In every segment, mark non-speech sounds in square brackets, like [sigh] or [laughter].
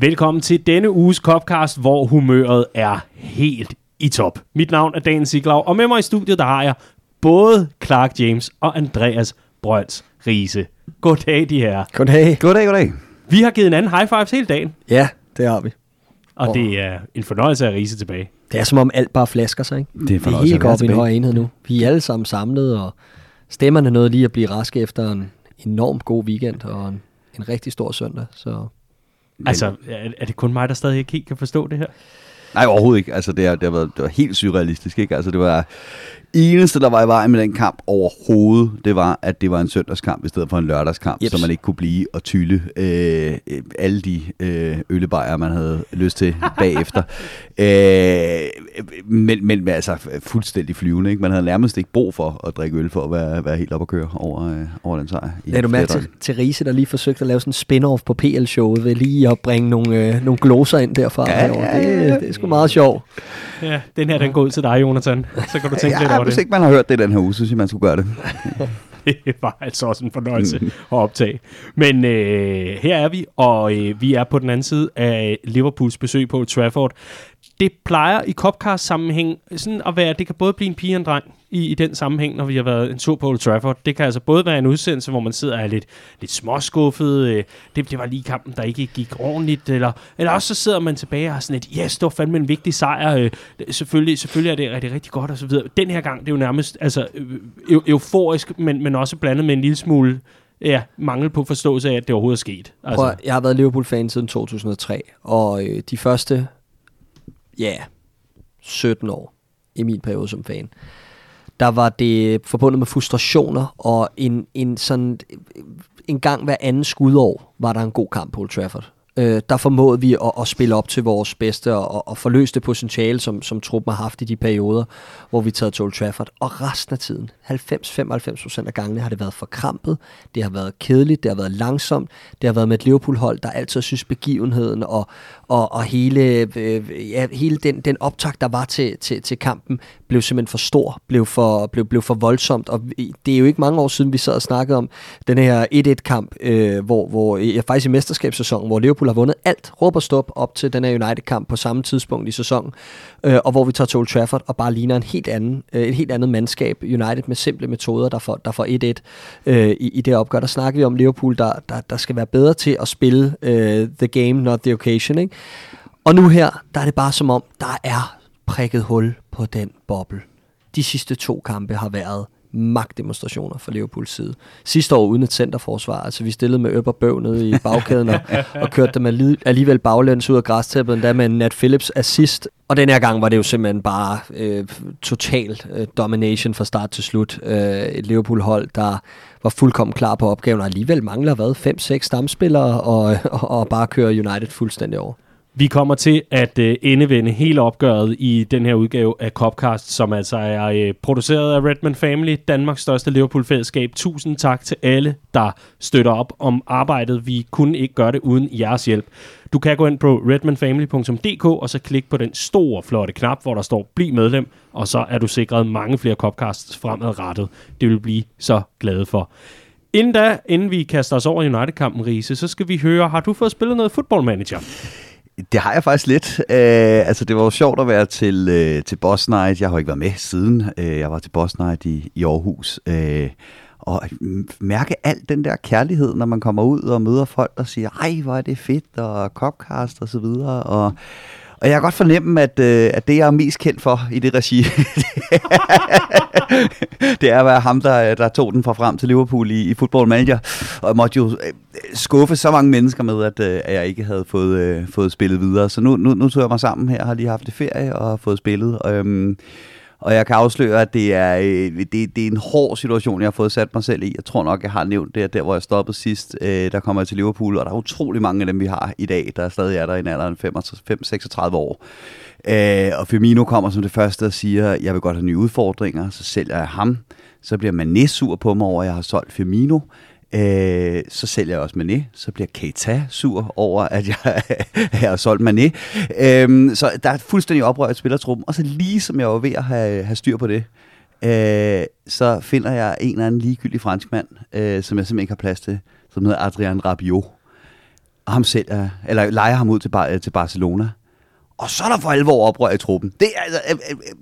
Velkommen til denne uges Copcast, hvor humøret er helt i top. Mit navn er Dan Siglau, og med mig i studiet, der har jeg både Clark James og Andreas Brøns Riese. Goddag, de her. Goddag. Goddag, goddag. Vi har givet en anden high fives hele dagen, Ja, det har vi. og Åh. det er en fornøjelse at Riese tilbage. Det er som om alt bare flasker sig, ikke? Det er Det er helt godt i en høj enhed nu. Vi er alle sammen samlet, og stemmerne nåede lige at blive raske efter en enormt god weekend og en, en rigtig stor søndag. Så Altså, er, er det kun mig, der stadig ikke helt kan forstå det her? Nej, overhovedet ikke. Altså, det, er, det, har været, det var helt surrealistisk, ikke? Altså, det var eneste, der var i vejen med den kamp overhovedet, det var, at det var en søndagskamp i stedet for en lørdagskamp, Jeps. så man ikke kunne blive og tylle øh, alle de øh, øllebajer, man havde lyst til bagefter. [laughs] øh, men, men altså, fuldstændig flyvende, ikke? Man havde nærmest ikke brug for at drikke øl for at være, være helt op at køre over, øh, over den sejr. i lagde du mærke til, til Riese, der lige forsøgte at lave sådan en spin-off på PL-showet, ved lige at bringe nogle, øh, nogle gloser ind derfra. Ja, ja, ja, ja. Det, det er sgu meget sjovt. Ja, den her, den går ud til dig, Jonathan. Så kan du tænke lidt Ja, hvis det. ikke man har hørt det den her uge, så synes jeg, man skulle gøre det. [laughs] Det var altså også en fornøjelse at optage. Men øh, her er vi, og øh, vi er på den anden side af Liverpools besøg på Trafford. Det plejer i Copcast sammenhæng sådan at være, det kan både blive en pige og en dreng i, i den sammenhæng, når vi har været en tur på Old Trafford. Det kan altså både være en udsendelse, hvor man sidder og er lidt, lidt småskuffet, øh, det, det var lige kampen, der ikke gik ordentligt, eller, eller også så sidder man tilbage og har sådan et, yes, det var fandme en vigtig sejr, øh, selvfølgelig, selvfølgelig er det rigtig, rigtig godt, og så videre. Den her gang, det er jo nærmest altså, øh, euforisk, men, men også blandet med en lille smule ja, mangel på forståelse af, at det overhovedet er sket. Altså. Prøv, jeg har været Liverpool-fan siden 2003, og øh, de første, ja, 17 år i min periode som fan, der var det forbundet med frustrationer, og en, en sådan, en gang hver anden skudår var der en god kamp på Old Trafford. Øh, der formåede vi at, at spille op til vores bedste og, og forløse det potentiale, som, som truppen har haft i de perioder, hvor vi taget til Old Trafford. Og resten af tiden, 90-95% af gangene, har det været forkrampet, det har været kedeligt, det har været langsomt, det har været med et Liverpool-hold, der altid synes begivenheden og, og, og hele, øh, ja, hele den, den optag, der var til, til, til kampen, blev simpelthen for stor, blev for, blev, blev for voldsomt. Og det er jo ikke mange år siden, vi sad og snakkede om den her 1-1-kamp, øh, hvor, hvor ja, faktisk i mesterskabssæsonen, hvor Liverpool har vundet alt, råb og stop op til den her United-kamp på samme tidspunkt i sæsonen, øh, og hvor vi tager til Old Trafford og bare ligner en helt anden, øh, et helt andet mandskab. United med simple metoder, der får, der får 1-1 øh, i, i det opgør. Der snakker vi om Liverpool, der, der, der skal være bedre til at spille øh, the game, not the occasion. Ikke? Og nu her, der er det bare som om, der er prikket hul på den boble. De sidste to kampe har været magtdemonstrationer fra Liverpools side. Sidste år uden et centerforsvar, altså vi stillede med og bøv nede i bagkæden og, [laughs] og kørte dem alli- alligevel baglæns ud af græstæppet, endda med Nat Phillips assist. Og den her gang var det jo simpelthen bare øh, total øh, domination fra start til slut. Øh, et Liverpool-hold, der var fuldkommen klar på opgaven, og alligevel mangler hvad, 5-6 stamspillere, og, og, og bare kører United fuldstændig over. Vi kommer til at øh, endevende hele opgøret i den her udgave af Copcast, som altså er øh, produceret af Redman Family, Danmarks største Liverpool-fællesskab. Tusind tak til alle, der støtter op om arbejdet. Vi kunne ikke gøre det uden jeres hjælp. Du kan gå ind på redmanfamily.dk og så klik på den store, flotte knap, hvor der står Bliv medlem, og så er du sikret mange flere Copcasts fremadrettet. Det vil vi blive så glade for. Inden da, inden vi kaster os over United-kampen, Riese, så skal vi høre, har du fået spillet noget Football Manager? Det har jeg faktisk lidt. Øh, altså, det var jo sjovt at være til, øh, til Boss Night. Jeg har jo ikke været med siden. Øh, jeg var til Boss Night i, i Aarhus. Øh, og mærke alt den der kærlighed, når man kommer ud og møder folk, der siger, ej, hvor er det fedt, og Copcast og så videre. Og, og jeg kan godt fornemme, at, øh, at det, jeg er mest kendt for i det regi, [laughs] [laughs] det er bare ham, der, øh, der tog den fra frem til Liverpool i, i Football Manager. Og måtte jo øh, skuffe så mange mennesker med, at, øh, at jeg ikke havde fået, øh, fået spillet videre. Så nu, nu, nu tog jeg mig sammen her, har lige haft det ferie og har fået spillet. Øhm, og jeg kan afsløre, at det er, det, det er en hård situation, jeg har fået sat mig selv i. Jeg tror nok, jeg har nævnt det, at der hvor jeg stoppede sidst, øh, der kommer jeg til Liverpool, og der er utrolig mange af dem, vi har i dag, der stadig er der i en alder af 5-36 år. Øh, og Firmino kommer som det første og siger, jeg vil godt have nye udfordringer, så sælger jeg ham. Så bliver Mané sur på mig over, at jeg har solgt Firmino. Øh, så sælger jeg også Mané, så bliver Keita sur over, at jeg, [laughs] jeg har solgt Mané. Øh, så der er et fuldstændig oprørt spillertruppen, og så lige som jeg var ved at have, have styr på det, øh, så finder jeg en eller anden ligegyldig franskmand, øh, som jeg simpelthen ikke har plads til, som hedder Adrian Rabiot. og ham selv, eller leger ham ud til, Bar- til Barcelona. Og så er der for alvor oprør i truppen. Det er altså, øh, øh, øh,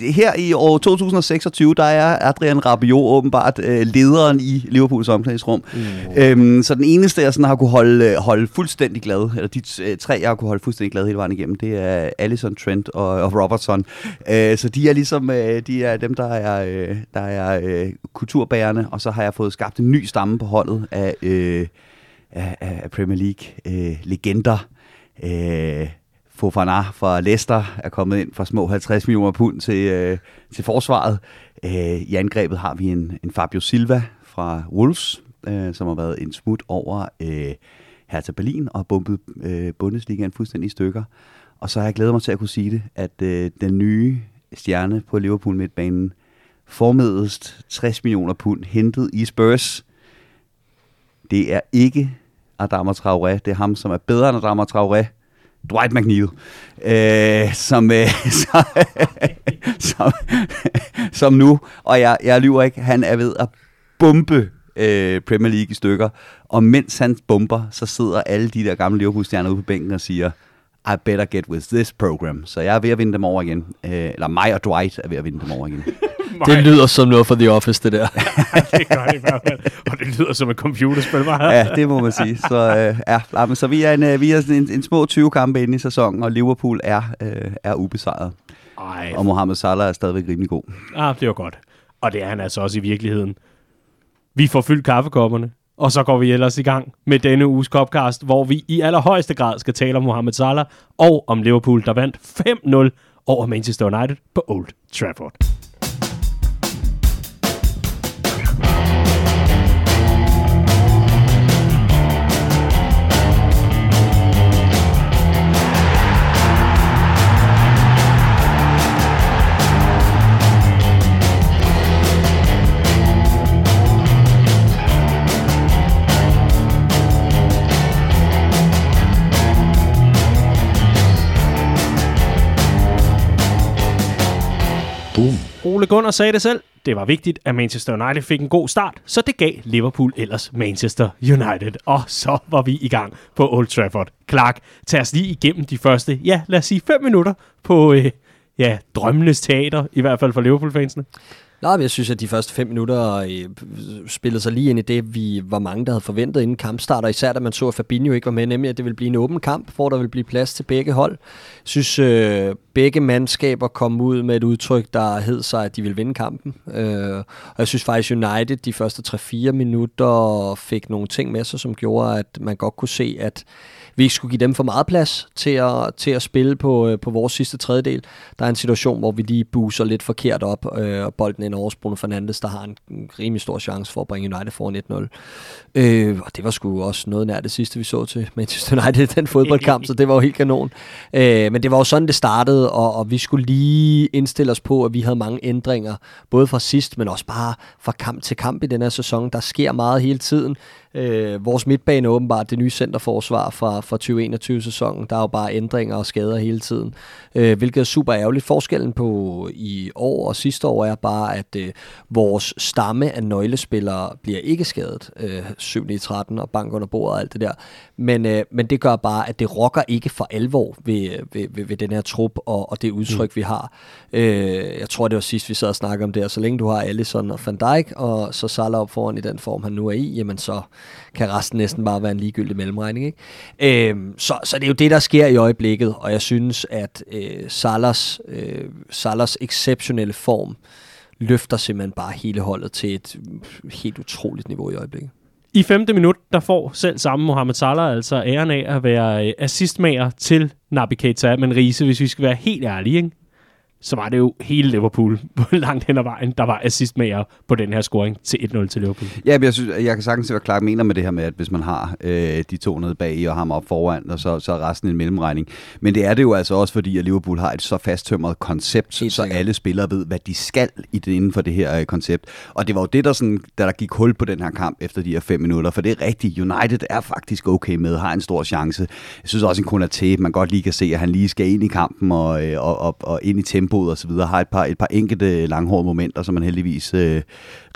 det her i år 2026, der er Adrian Rabiot åbenbart øh, lederen i Liverpools omklædningsrum. Mm. Øhm, så den eneste, jeg sådan har kunne holde, øh, holde fuldstændig glad, eller de øh, tre, jeg har kunne holde fuldstændig glad hele vejen igennem, det er Allison, Trent og, og Robertson. Øh, så de er ligesom øh, de er dem, der er, øh, der er øh, kulturbærende, og så har jeg fået skabt en ny stamme på holdet af, øh, af, af Premier League-legender. Øh, Fofana fra Leicester er kommet ind fra små 50 millioner pund til, øh, til forsvaret. Øh, I angrebet har vi en, en Fabio Silva fra Wolves, øh, som har været en smut over øh, Hertha Berlin og bumpet øh, Bundesligaen fuldstændig i stykker. Og så har jeg glædet mig til at kunne sige det, at øh, den nye stjerne på Liverpool midtbanen, formedest 60 millioner pund, hentet i Spurs, det er ikke Adama Traoré. Det er ham, som er bedre end Adama Traoré. Dwight McNeil, øh, som, øh, [laughs] som, som, som nu, og jeg, jeg lyver ikke, han er ved at bombe øh, Premier League i stykker, og mens han bomber, så sidder alle de der gamle Liverpool-stjerner ude på bænken og siger, I better get with this program. Så jeg er ved at vinde dem over igen. Øh, eller mig og Dwight er ved at vinde dem over igen. [laughs] Det lyder som noget for The Office, det der. [laughs] det gør det i hvert fald. Og det lyder som et computerspil, var ja, det må man sige. Så, øh, ja, nej, men, så vi er, en, øh, vi er en, en små 20 kampe inde i sæsonen, og Liverpool er, øh, er ubesejret. Ej, Og Mohamed Salah er stadigvæk rimelig god. ah, det var godt. Og det er han altså også i virkeligheden. Vi får fyldt kaffekopperne, og så går vi ellers i gang med denne uges Copcast, hvor vi i allerhøjeste grad skal tale om Mohamed Salah og om Liverpool, der vandt 5-0 over Manchester United på Old Trafford. Ole Gunnar sagde det selv. Det var vigtigt, at Manchester United fik en god start, så det gav Liverpool ellers Manchester United. Og så var vi i gang på Old Trafford. Clark, tag os lige igennem de første, ja, lad os sige fem minutter på, øh, ja, drømmenes teater, i hvert fald for Liverpool-fansene. Nej, men jeg synes, at de første fem minutter øh, spillede sig lige ind i det, vi var mange, der havde forventet inden kampstarter. især da man så, at Fabinho ikke var med, nemlig at det ville blive en åben kamp, hvor der ville blive plads til begge hold. Jeg synes, øh, begge mandskaber kom ud med et udtryk, der hed sig, at de ville vinde kampen. Øh, og jeg synes faktisk, United de første 3-4 minutter fik nogle ting med sig, som gjorde, at man godt kunne se, at vi ikke skulle give dem for meget plads til at, til at spille på, øh, på vores sidste tredjedel. Der er en situation, hvor vi lige buser lidt forkert op, øh, og bolden ind over Bruno Fernandes, der har en, en rimelig stor chance for at bringe United foran 1-0. Øh, og det var sgu også noget nær det sidste, vi så til Manchester United, [laughs] den fodboldkamp, så det var jo helt kanon. Øh, men det var jo sådan, det startede, og, og vi skulle lige indstille os på, at vi havde mange ændringer, både fra sidst, men også bare fra kamp til kamp i den her sæson. Der sker meget hele tiden. Øh, vores midtbane er åbenbart det nye centerforsvar fra, fra 2021-sæsonen. Der er jo bare ændringer og skader hele tiden, øh, hvilket er super ærgerligt. Forskellen på i år og sidste år er bare, at øh, vores stamme af nøglespillere bliver ikke skadet. Øh, 7 i 13 og bank under bordet og alt det der. Men, øh, men det gør bare, at det rokker ikke for alvor ved, ved, ved, ved den her trup og, og det udtryk, mm. vi har. Øh, jeg tror, det var sidst, vi sad og snakkede om det, og så længe du har Allison og Van Dijk, og så Salah op foran i den form, han nu er i, jamen så kan resten næsten bare være en ligegyldig mellemregning. Ikke? Øh, Øhm, så, så det er jo det, der sker i øjeblikket, og jeg synes, at øh, Salahs, øh, Salahs exceptionelle form løfter simpelthen bare hele holdet til et helt utroligt niveau i øjeblikket. I femte minut, der får selv samme Mohamed Salah altså æren af at være øh, assistmager til Nabi Keita, men Riese, hvis vi skal være helt ærlige, ikke? Så var det jo hele Liverpool [laughs] langt hen ad vejen, der var assistmager på den her scoring til 1-0 til Liverpool. Ja, men jeg, synes, jeg kan sagtens se, hvad Clark mener med det her med, at hvis man har øh, de to nede bag og ham op foran, og så, så er resten en mellemregning. Men det er det jo altså også, fordi at Liverpool har et så fasttømret koncept, Helt så sikkert. alle spillere ved, hvad de skal i det, inden for det her øh, koncept. Og det var jo det, der, sådan, da der gik hul på den her kamp efter de her fem minutter, for det er rigtigt, United er faktisk okay med, har en stor chance. Jeg synes også, en Konaté, man godt lige kan se, at han lige skal ind i kampen og, øh, og, og, og ind i tempo tempoet og så videre, har et par, et par enkelte langhårede momenter, som man heldigvis øh,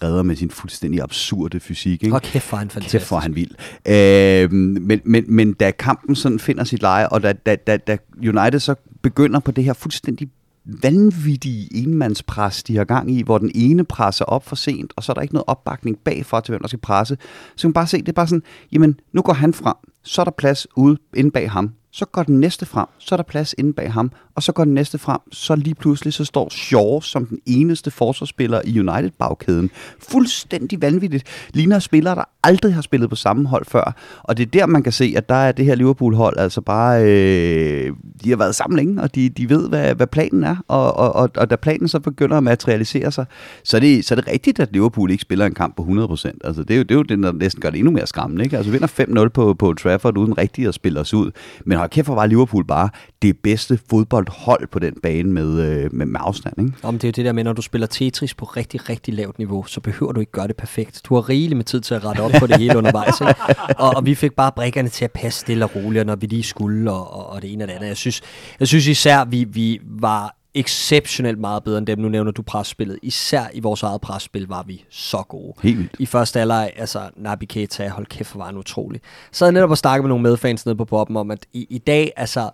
redder med sin fuldstændig absurde fysik. Ikke? Og kæft for han fantastisk. Kæft for han vild. Øh, men, men, men da kampen sådan finder sit leje, og da, da, da, da United så begynder på det her fuldstændig vanvittige enmandspres, de har gang i, hvor den ene presser op for sent, og så er der ikke noget opbakning bagfor til, hvem der skal presse. Så kan man bare se, det er bare sådan, jamen, nu går han frem, så er der plads ude inde bag ham. Så går den næste frem, så er der plads inde bag ham, og så går den næste frem, så lige pludselig så står Shaw som den eneste forsvarsspiller i United-bagkæden. Fuldstændig vanvittigt. Ligner spillere, der aldrig har spillet på samme hold før. Og det er der, man kan se, at der er det her Liverpool-hold altså bare... Øh, de har været sammen længe, og de, de ved, hvad, hvad planen er. Og, og, og, og da planen så begynder at materialisere sig, så er, det, så er det rigtigt, at Liverpool ikke spiller en kamp på 100%. Altså, det, er jo, det er jo det, der næsten gør det endnu mere skræmmende. Ikke? Altså, vinder 5-0 på, på Trafford uden rigtigt at spille os ud. Men hold kæft, hvor var Liverpool bare det bedste fodbold fodboldhold på den bane med, øh, med, med afstand. Ikke? Om det er det der med, når du spiller Tetris på rigtig, rigtig lavt niveau, så behøver du ikke gøre det perfekt. Du har rigeligt med tid til at rette op på det hele undervejs. Ikke? Og, og vi fik bare brækkerne til at passe stille og roligt, når vi lige skulle, og, og, og det ene og det andet. Jeg synes, jeg synes især, vi, vi var exceptionelt meget bedre end dem. Nu nævner du presspillet. Især i vores eget presspil var vi så gode. Helt vildt. I første alder, altså Nabi Keita, hold kæft, hvor var han utrolig. Så havde jeg netop at snakke med nogle medfans nede på Bobben om, at i, i dag, altså,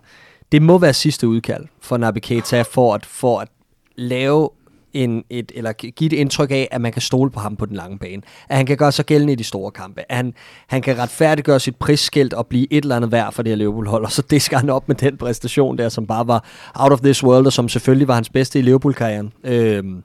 det må være sidste udkald for Naby Keita for at, for at lave en, et, eller give et indtryk af, at man kan stole på ham på den lange bane. At han kan gøre sig gældende i de store kampe. At han, han kan retfærdiggøre sit prisskilt og blive et eller andet værd for det her Liverpool-hold. Og så disker han op med den præstation der, som bare var out of this world, og som selvfølgelig var hans bedste i Liverpool-karrieren. Øhm,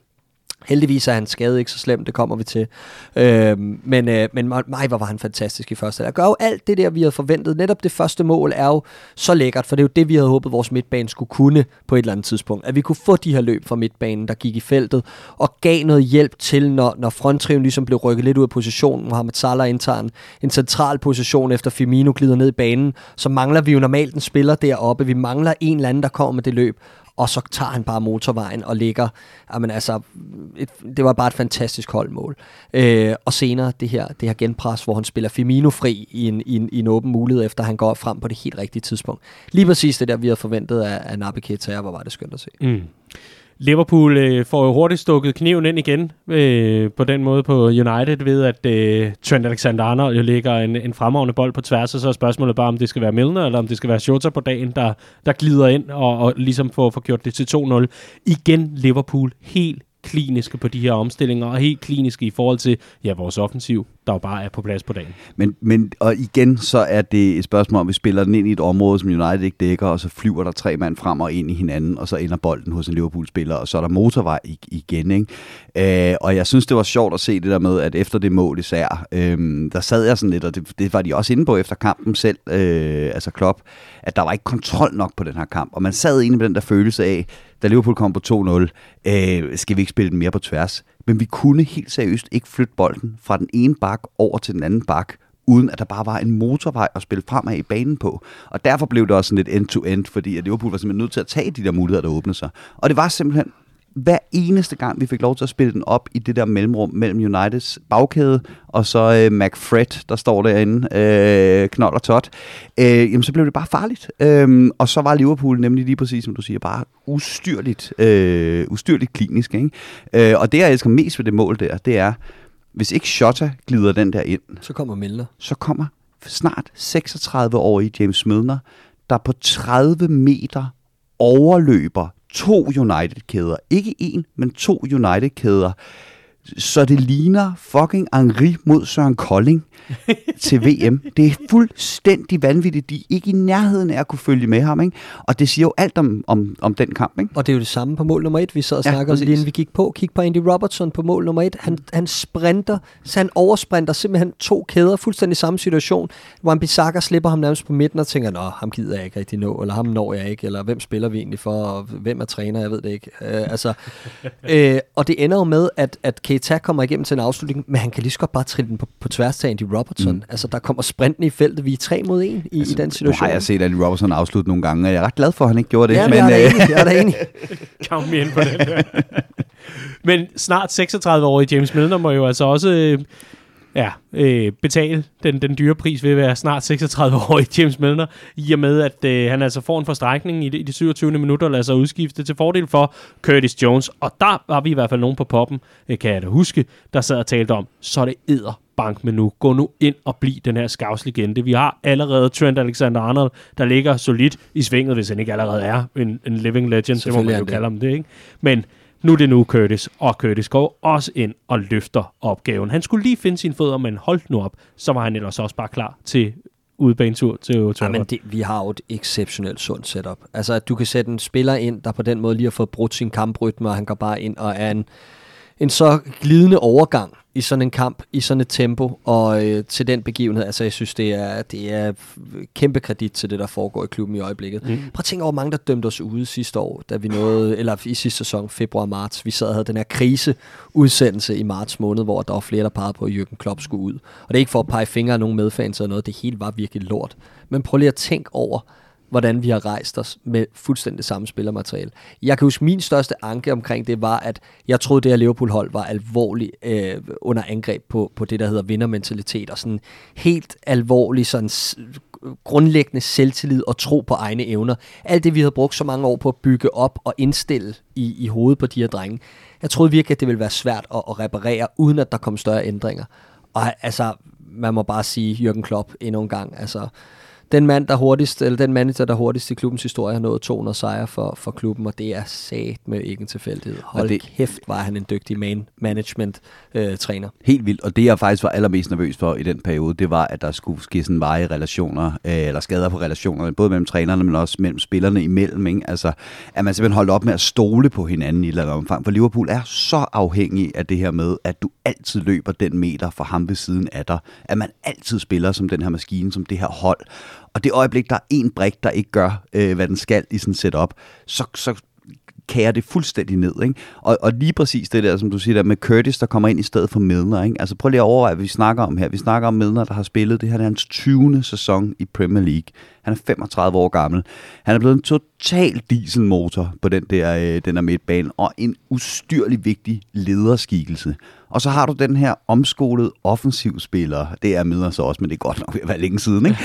Heldigvis er han skadet ikke så slemt, det kommer vi til. Øh, men, øh, men mig, hvor var han fantastisk i første. halvleg. gør jo alt det der, vi havde forventet. Netop det første mål er jo så lækkert, for det er jo det, vi havde håbet, vores midtbane skulle kunne på et eller andet tidspunkt. At vi kunne få de her løb fra midtbanen, der gik i feltet, og gav noget hjælp til, når, når fronttriven ligesom blev rykket lidt ud af positionen. Mohamed Salah indtager en, en central position, efter Firmino glider ned i banen. Så mangler vi jo normalt en spiller deroppe. Vi mangler en eller anden, der kommer med det løb og så tager han bare motorvejen og ligger. Jamen altså, et, det var bare et fantastisk holdmål. Øh, og senere det her, det her genpres, hvor han spiller Firmino fri i en, i, en, i en åben mulighed, efter han går frem på det helt rigtige tidspunkt. Lige præcis det der, vi havde forventet af, af Naby Keita, hvor var det skønt at se. Mm. Liverpool øh, får jo hurtigt stukket kniven ind igen øh, på den måde på United ved, at øh, Trent Alexander-Arnold jo ligger en, en fremragende bold på tværs, og så er spørgsmålet bare, om det skal være Milner, eller om det skal være Shota på dagen, der, der glider ind og, og ligesom får, får gjort det til 2-0. Igen Liverpool helt kliniske på de her omstillinger, og helt kliniske i forhold til ja, vores offensiv, der jo bare er på plads på dagen. Men, men og igen, så er det et spørgsmål om, vi spiller den ind i et område, som United ikke dækker, og så flyver der tre mand frem og ind i hinanden, og så ender bolden hos en Liverpool-spiller, og så er der motorvej igen. Ikke? Øh, og jeg synes, det var sjovt at se det der med, at efter det mål især, øh, der sad jeg sådan lidt, og det, det var de også inde på efter kampen selv, øh, altså Klopp, at der var ikke kontrol nok på den her kamp, og man sad inde med den der følelse af, da Liverpool kom på 2-0, øh, skal vi ikke spille den mere på tværs. Men vi kunne helt seriøst ikke flytte bolden fra den ene bak over til den anden bak, uden at der bare var en motorvej at spille fremad i banen på. Og derfor blev det også sådan lidt end-to-end, fordi at Liverpool var simpelthen nødt til at tage de der muligheder, der åbnede sig. Og det var simpelthen hver eneste gang, vi fik lov til at spille den op i det der mellemrum mellem Uniteds bagkæde, og så øh, McFred, der står derinde, øh, knold og tot, øh, jamen så blev det bare farligt. Øh, og så var Liverpool nemlig lige præcis, som du siger, bare ustyrligt, øh, ustyrligt klinisk. Ikke? Øh, og det, jeg elsker mest ved det mål der, det er, hvis ikke Shota glider den der ind, så kommer Milner. Så kommer snart 36-årige James Milner, der på 30 meter overløber to United-kæder. Ikke en, men to United-kæder. Så det ligner fucking Henri mod Søren Kolding [laughs] til VM. Det er fuldstændig vanvittigt. De er ikke i nærheden af at kunne følge med ham. Ikke? Og det siger jo alt om, om, om den kamp. Ikke? Og det er jo det samme på mål nummer et, vi sad og ja, snakkede om lige inden vi gik på. Kig på Andy Robertson på mål nummer et. Han, han sprinter, så han oversprinter simpelthen to kæder, fuldstændig samme situation. Wan Bissaka slipper ham nærmest på midten og tænker, nå, ham gider jeg ikke rigtig nå, eller ham når jeg ikke, eller hvem spiller vi egentlig for, og hvem er træner, jeg ved det ikke. Øh, altså, [laughs] øh, og det ender jo med, at, at Keita kommer igennem til en afslutning, men han kan lige så godt bare trille den på, på tværs til Andy Robertson. Mm. Altså, der kommer sprinten i feltet. Vi er tre mod en i, altså, i den situation. Nu har jeg set Andy Robertson afslutte nogle gange, og jeg er ret glad for, at han ikke gjorde det. Ja, men, jeg, er enig, jeg er da enig. [laughs] Count me ind på det. [laughs] men snart 36-årige James Milner må jo altså også... Øh, ja, øh, betale den, den dyre pris ved at være snart 36 år i James Milner, i og med, at øh, han altså får en forstrækning i de, i de 27. minutter og lader sig udskifte til fordel for Curtis Jones. Og der var vi i hvert fald nogen på poppen, øh, kan jeg da huske, der sad og talte om, så er det æder bank med nu. Gå nu ind og bliv den her skavslegende. Vi har allerede Trent Alexander-Arnold, der ligger solidt i svinget, hvis han ikke allerede er en, en living legend. Det må man jo kalde ham det, ikke? Men nu er det nu Curtis, og Curtis går også ind og løfter opgaven. Han skulle lige finde sine fødder, men holdt nu op, så var han ellers også bare klar til udbanetur til Old Ja, men det, vi har jo et exceptionelt sundt setup. Altså, at du kan sætte en spiller ind, der på den måde lige har fået brudt sin kamprytme, og han går bare ind og er en, en så glidende overgang i sådan en kamp, i sådan et tempo, og øh, til den begivenhed, altså jeg synes, det er, det er kæmpe kredit til det, der foregår i klubben i øjeblikket. Mm. Prøv at tænke over, hvor mange, der dømte os ude sidste år, da vi nåede, eller i sidste sæson, februar-marts, vi sad og havde den her kriseudsendelse i marts måned, hvor der var flere, der pegede på, at Jürgen Klopp skulle ud. Og det er ikke for at pege fingre af nogen medfans eller noget, det hele var virkelig lort. Men prøv lige at tænke over, hvordan vi har rejst os med fuldstændig samme spillermateriale. Jeg kan huske, min største anke omkring det var, at jeg troede, det her Liverpool-hold var alvorligt øh, under angreb på, på det, der hedder vindermentalitet, og sådan helt alvorlig sådan grundlæggende selvtillid og tro på egne evner. Alt det, vi havde brugt så mange år på at bygge op og indstille i, i hovedet på de her drenge. Jeg troede virkelig, at det ville være svært at, at reparere, uden at der kom større ændringer. Og altså, man må bare sige, Jürgen Klopp endnu en gang, altså den mand, der hurtigst, eller den manager, der hurtigst i klubbens historie har nået 200 sejre for, for klubben, og det er sat med ikke en tilfældighed. Hold det, kæft, var han en dygtig man management øh, træner. Helt vildt, og det jeg faktisk var allermest nervøs for i den periode, det var, at der skulle ske sådan veje relationer, øh, eller skader på relationerne, både mellem trænerne, men også mellem spillerne imellem. Ikke? Altså, at man simpelthen holdt op med at stole på hinanden i et eller andet omfang. For Liverpool er så afhængig af det her med, at du altid løber den meter for ham ved siden af dig. At man altid spiller som den her maskine, som det her hold. Og det øjeblik, der er en brik, der ikke gør, øh, hvad den skal i sådan et setup, så, så kærer det fuldstændig ned. Ikke? Og, og lige præcis det der, som du siger, der med Curtis, der kommer ind i stedet for Milner. Ikke? Altså prøv lige at overveje, hvad vi snakker om her. Vi snakker om Milner, der har spillet det her, det er hans 20. sæson i Premier League. Han er 35 år gammel. Han er blevet en total dieselmotor på den der, øh, den der midtbane, og en ustyrlig vigtig lederskikkelse. Og så har du den her omskolede offensivspiller. Det er Midler så også, men det er godt nok ved at være længe siden. Ikke?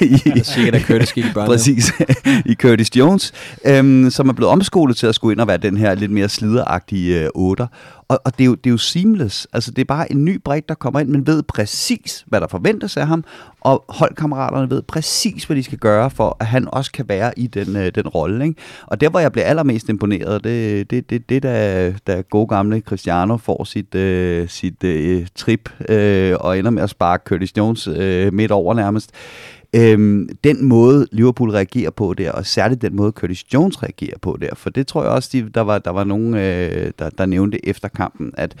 [laughs] I, Sikkert at Curtis [laughs] gik i børnene. Præcis. I Curtis Jones, øhm, som er blevet omskolet til at skulle ind og være den her lidt mere slideragtige øh, otter. Og, og det, er jo, det er jo seamless. Altså, det er bare en ny brik, der kommer ind, men ved præcis, hvad der forventes af ham, og holdkammeraterne ved præcis, hvad de skal gøre, for at han også kan være i den, øh, den rolle. Ikke? Og der, hvor jeg bliver allermest imponeret, det, det, det, det da, da gode gamle Cristiano får sit, øh, sit øh, trip øh, og ender med at sparke Curtis Jones øh, midt over nærmest. Øhm, den måde Liverpool reagerer på der, og særligt den måde Curtis Jones reagerer på der, for det tror jeg også, de, der, var, der var nogen, øh, der, der nævnte efter kampen, at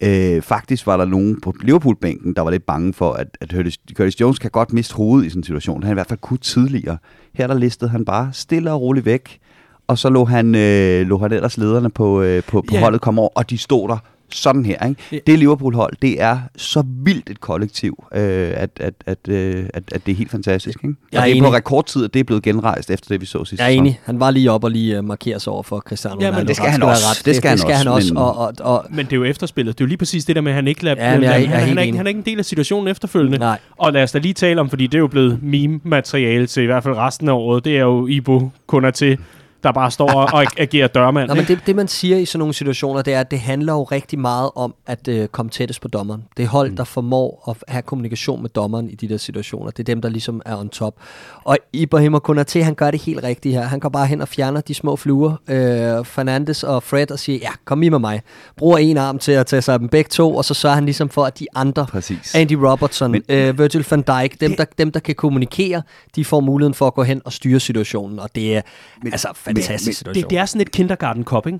øh, faktisk var der nogen på Liverpool-bænken, der var lidt bange for, at, at Curtis, Curtis Jones kan godt miste hovedet i sådan en situation. Han i hvert fald kunne tidligere. Her der listede han bare stille og roligt væk, og så lå han, øh, lå han ellers lederne på, øh, på, på yeah. holdet komme over, og de stod der sådan her. Ikke? Ja. Det Liverpool-hold, det er så vildt et kollektiv, øh, at, at, at, øh, at, at det er helt fantastisk. Ikke? Jeg er og det er enig. på rekordtid, at det er blevet genrejst efter det, vi så sidste Jeg er enig. Han var lige op og lige uh, markere sig over for Cristiano Ja, men Ronaldo. det skal han også. Ret. Det skal det, han det skal han også, men- Og, og, og, Men det er jo efterspillet. Det er jo lige præcis det der med, at han ikke lader... Ja, men jeg er- han, jeg er han, er ikke, han er ikke en del af situationen efterfølgende. Nej. Og lad os da lige tale om, fordi det er jo blevet meme-materiale til i hvert fald resten af året. Det er jo Ibo kun er til, der bare står og, og agerer dørmand. Nå, men det, det, man siger i sådan nogle situationer, det er, at det handler jo rigtig meget om at øh, komme tættest på dommeren. Det er hold, mm. der formår at have kommunikation med dommeren i de der situationer. Det er dem, der ligesom er on top. Og Ibrahim Konaté, han gør det helt rigtigt her. Han går bare hen og fjerner de små fluer, øh, Fernandes og Fred, og siger, ja, kom I med mig. Bruger en arm til at tage sig af dem begge to, og så sørger han ligesom for, at de andre, Præcis. Andy Robertson, Men, øh, Virgil van Dijk, dem der, dem, der kan kommunikere, de får muligheden for at gå hen og styre situationen. Og det er Men- altså fantastisk men- situation. det, det er sådan et kindergarten cop, ikke?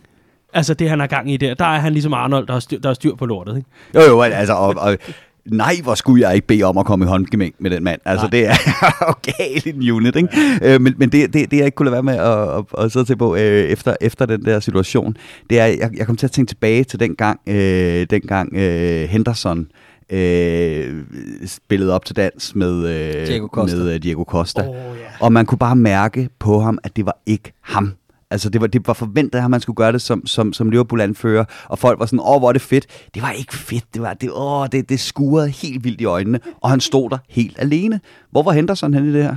Altså det, han har gang i der. Der er han ligesom Arnold, der har styr, der har styr på lortet, ikke? Jo, jo, altså, og, og, nej, hvor skulle jeg ikke bede om at komme i håndgemæng med den mand. Altså, Nej. det er [laughs] jo galt en unit, ikke? Øh, men men det, det, det, jeg ikke kunne lade være med at, at, at sidde til på øh, efter, efter den der situation, det er, jeg, jeg kom til at tænke tilbage til den gang, øh, den gang øh, Henderson øh, spillede op til dans med, øh, Diego Costa. med øh, Diego Costa. Ja. Og man kunne bare mærke på ham, at det var ikke ham. Altså, det var, det var forventet, at man skulle gøre det som, som, som Liverpool-anfører, og folk var sådan, åh, hvor er det fedt. Det var ikke fedt, det var, det, åh, det, det skurede helt vildt i øjnene, og han stod der helt alene. Hvor var Henderson hen i det her,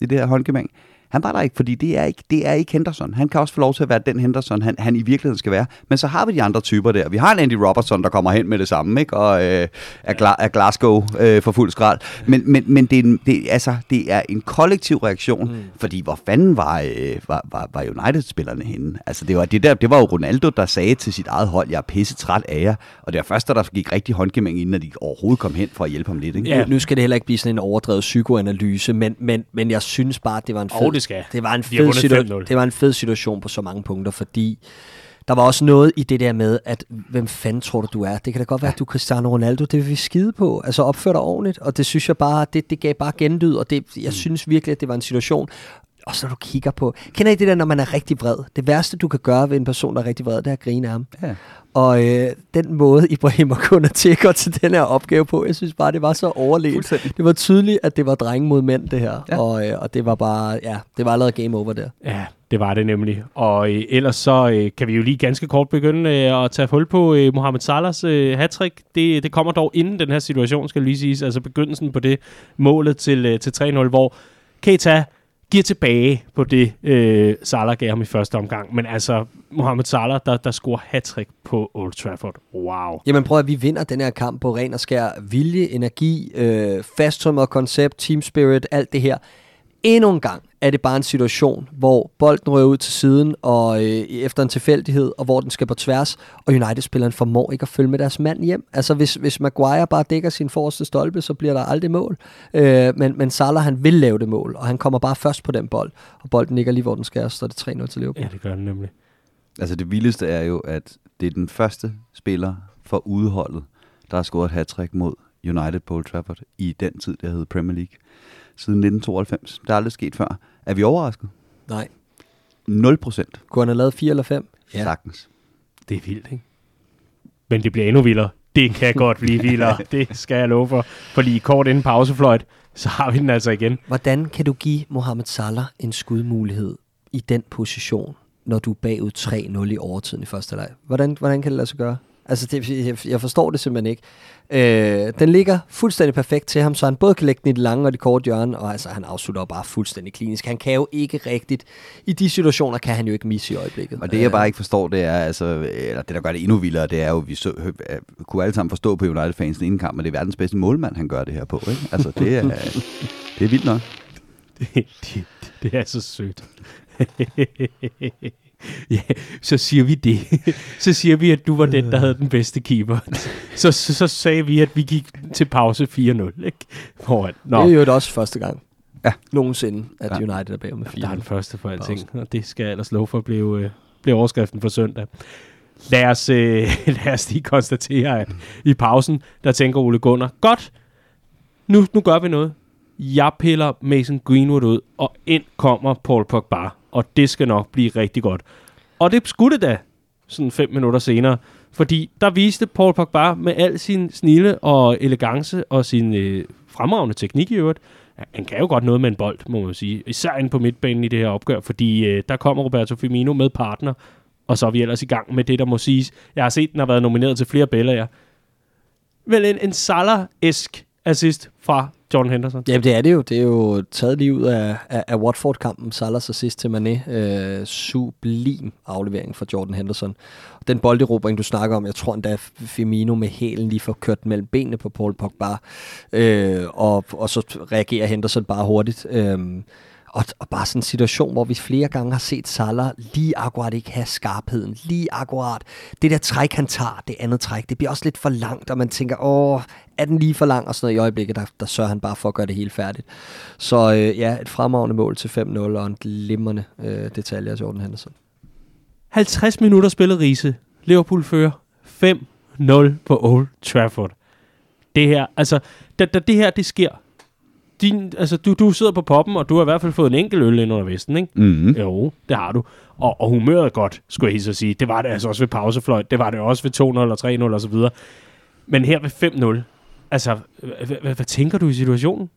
i det her håndgemæng? Han var der ikke, fordi det er ikke, det er ikke Henderson. Han kan også få lov til at være den Henderson, han, han i virkeligheden skal være. Men så har vi de andre typer der. Vi har en Andy Robertson, der kommer hen med det samme, ikke? og øh, er, Gla- er Glasgow øh, for fuld skrald. Men, men, men det, er en, det, altså, det er en kollektiv reaktion, mm. fordi hvor fanden var, øh, var, var, var United-spillerne henne? Altså, det, var, det, der, det var jo Ronaldo, der sagde til sit eget hold, jeg er pisse træt af jer. Og det var først, da der gik rigtig håndgemæng, inden at de overhovedet kom hen for at hjælpe ham lidt. Ikke? Ja. Nu, skal det heller ikke blive sådan en overdrevet psykoanalyse, men, men, men jeg synes bare, det var en fed, Det skal. det var en fed, 5-0. det var en fed situation på så mange punkter, fordi der var også noget i det der med, at hvem fanden tror du, du er? Det kan da godt være, at du er Cristiano Ronaldo. Det vil vi skide på. Altså opfør dig ordentligt. Og det synes jeg bare, det, det gav bare genlyd. Og det, jeg synes virkelig, at det var en situation. Og så når du kigger på... Kender I det der, når man er rigtig vred? Det værste, du kan gøre ved en person, der er rigtig vred, det er at grine af ham. Ja. Og øh, den måde, Ibrahim og til går til den her opgave på, jeg synes bare, det var så overlevet. Det var tydeligt, at det var drenge mod mænd, det her. Ja. Ja. Og, øh, og det var bare, ja, det var allerede game over der. Ja, det var det nemlig. Og øh, ellers så øh, kan vi jo lige ganske kort begynde øh, at tage hul på øh, Mohamed Salahs øh, hattrick. Det, det kommer dog inden den her situation, skal lige siges. Altså begyndelsen på det målet til, øh, til 3-0, hvor Keita giver tilbage på det, øh, Salah gav ham i første omgang. Men altså, Mohamed Salah, der, der scorer hattrick på Old Trafford. Wow. Jamen prøv at vi vinder den her kamp på ren og skær vilje, energi, øh, fasttømret koncept, team spirit, alt det her. Endnu en gang er det bare en situation, hvor bolden rører ud til siden og øh, efter en tilfældighed, og hvor den skal på tværs, og United-spilleren formår ikke at følge med deres mand hjem. Altså hvis, hvis Maguire bare dækker sin forreste stolpe, så bliver der aldrig mål. Øh, men, men Salah han vil lave det mål, og han kommer bare først på den bold, og bolden ligger lige hvor den skal, og så er det 3-0 til Liverpool. Ja, det gør den nemlig. Altså det vildeste er jo, at det er den første spiller for udholdet, der har scoret et hat mod United på Old Trafford i den tid, der hed Premier League. Siden 1992. Det er aldrig sket før. Er vi overrasket? Nej. 0 procent. Kunne han have lavet 4 eller 5? Ja. Sagtens. Det er vildt, ikke? Men det bliver endnu vildere. Det kan godt blive [laughs] vildere. Det skal jeg love for. For lige kort inden pausefløjt, så har vi den altså igen. Hvordan kan du give Mohamed Salah en skudmulighed i den position, når du er bagud 3-0 i overtiden i første leg? Hvordan, hvordan kan det lade sig gøre? Altså, det, jeg, jeg forstår det simpelthen ikke. Øh, den ligger fuldstændig perfekt til ham, så han både kan lægge den i det lange og det korte hjørne, og altså, han afslutter bare fuldstændig klinisk. Han kan jo ikke rigtigt, i de situationer kan han jo ikke misse i øjeblikket. Og det jeg bare ikke forstår, det er, altså, eller det der gør det endnu vildere, det er jo, vi så, øh, kunne alle sammen forstå på United-fansen inden kamp, men det er verdens bedste målmand, han gør det her på. Ikke? Altså, det er, det er vildt nok. [laughs] Det, det, det er så sødt. [laughs] [laughs] ja, så siger vi det. [laughs] så siger vi, at du var den, der havde den bedste keeper. [laughs] så, så, så sagde vi, at vi gik til pause 4-0. Ikke? Foran. Nå, Det er jo også første gang Ja. nogensinde, at Ja. United er bagud med 4 der er den første for alting. Og det skal jeg ellers love for at blive, øh, blive overskriften for søndag. Lad os, øh, lad os lige konstatere, at i pausen, der tænker Ole Gunnar, godt, nu, nu gør vi noget. Jeg piller Mason Greenwood ud, og ind kommer Paul Pogba. Og det skal nok blive rigtig godt. Og det skulle det da, sådan fem minutter senere. Fordi der viste Paul Pogba med al sin snille og elegance og sin øh, fremragende teknik i øvrigt. Han kan jo godt noget med en bold, må man sige. Især inde på midtbanen i det her opgør, fordi øh, der kommer Roberto Firmino med partner, og så er vi ellers i gang med det, der må siges. Jeg har set, den har været nomineret til flere Bellager. Vel en, en Salah-esk assist fra Jordan Henderson. Jamen det er det jo. Det er jo taget lige ud af, af, af Watford-kampen. Salas assist til Mané. Øh, sublim aflevering fra Jordan Henderson. Den bolderobring, du snakker om, jeg tror endda Firmino med hælen lige får kørt mellem benene på Paul Pogba. Øh, og, og så reagerer Henderson bare hurtigt. Øh, og, og bare sådan en situation, hvor vi flere gange har set Salah lige akkurat ikke have skarpheden. Lige akkurat. Det der træk, han tager, det andet træk, det bliver også lidt for langt, og man tænker, åh, er den lige for lang? Og sådan noget i øjeblikket, der, der sørger han bare for at gøre det hele færdigt. Så øh, ja, et fremragende mål til 5-0, og en glimrende øh, detalje af Jordan Henderson. 50 minutter spillet Riese. Liverpool fører 5-0 på Old Trafford. Det her, altså, da, da det her, det sker, din, altså, du, du sidder på poppen, og du har i hvert fald fået en enkelt øl ind under vesten, ikke? Mm-hmm. Jo, det har du. Og, og humøret er godt, skulle jeg så sige. Det var det altså også ved pausefløjt. Det var det også ved 2-0 og 3-0 og så videre. Men her ved 5-0, altså, hvad, hvad, tænker du i situationen?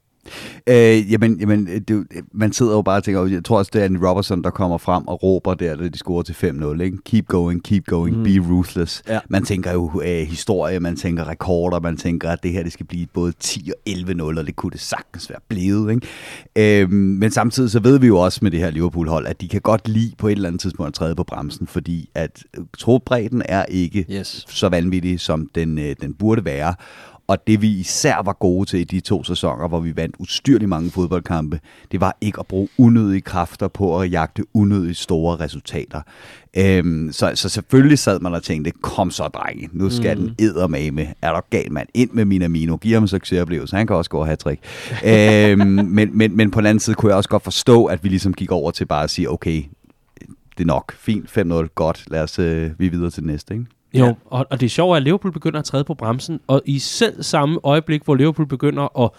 Øh, jamen, jamen det, man sidder jo bare og tænker, jeg tror også, det er en Robertson, der kommer frem og råber der, da de scorer til 5-0. Ikke? Keep going, keep going, mm. be ruthless. Ja. Man tænker jo øh, historie, man tænker rekorder, man tænker, at det her det skal blive både 10 og 11-0, og det kunne det sagtens være blevet. Ikke? Øh, men samtidig så ved vi jo også med det her Liverpool-hold, at de kan godt lide på et eller andet tidspunkt at træde på bremsen, fordi at trobredden er ikke yes. så vanvittig, som den, øh, den burde være. Og det vi især var gode til i de to sæsoner, hvor vi vandt ustyrligt mange fodboldkampe, det var ikke at bruge unødige kræfter på at jagte unødige store resultater. Øhm, så, så selvfølgelig sad man og tænkte, kom så drenge, nu skal mm. den med. Er der galt mand? Ind med Minamino, giv ham en succesoplevelse, han kan også gå og have trick. øhm, [laughs] men, men, men på den anden side kunne jeg også godt forstå, at vi ligesom gik over til bare at sige, okay, det er nok, fint, 5-0, godt, lad os øh, vi videre til det næste, ikke? Jo, ja. og, og det er sjovt, at Liverpool begynder at træde på bremsen, og i selv samme øjeblik, hvor Liverpool begynder at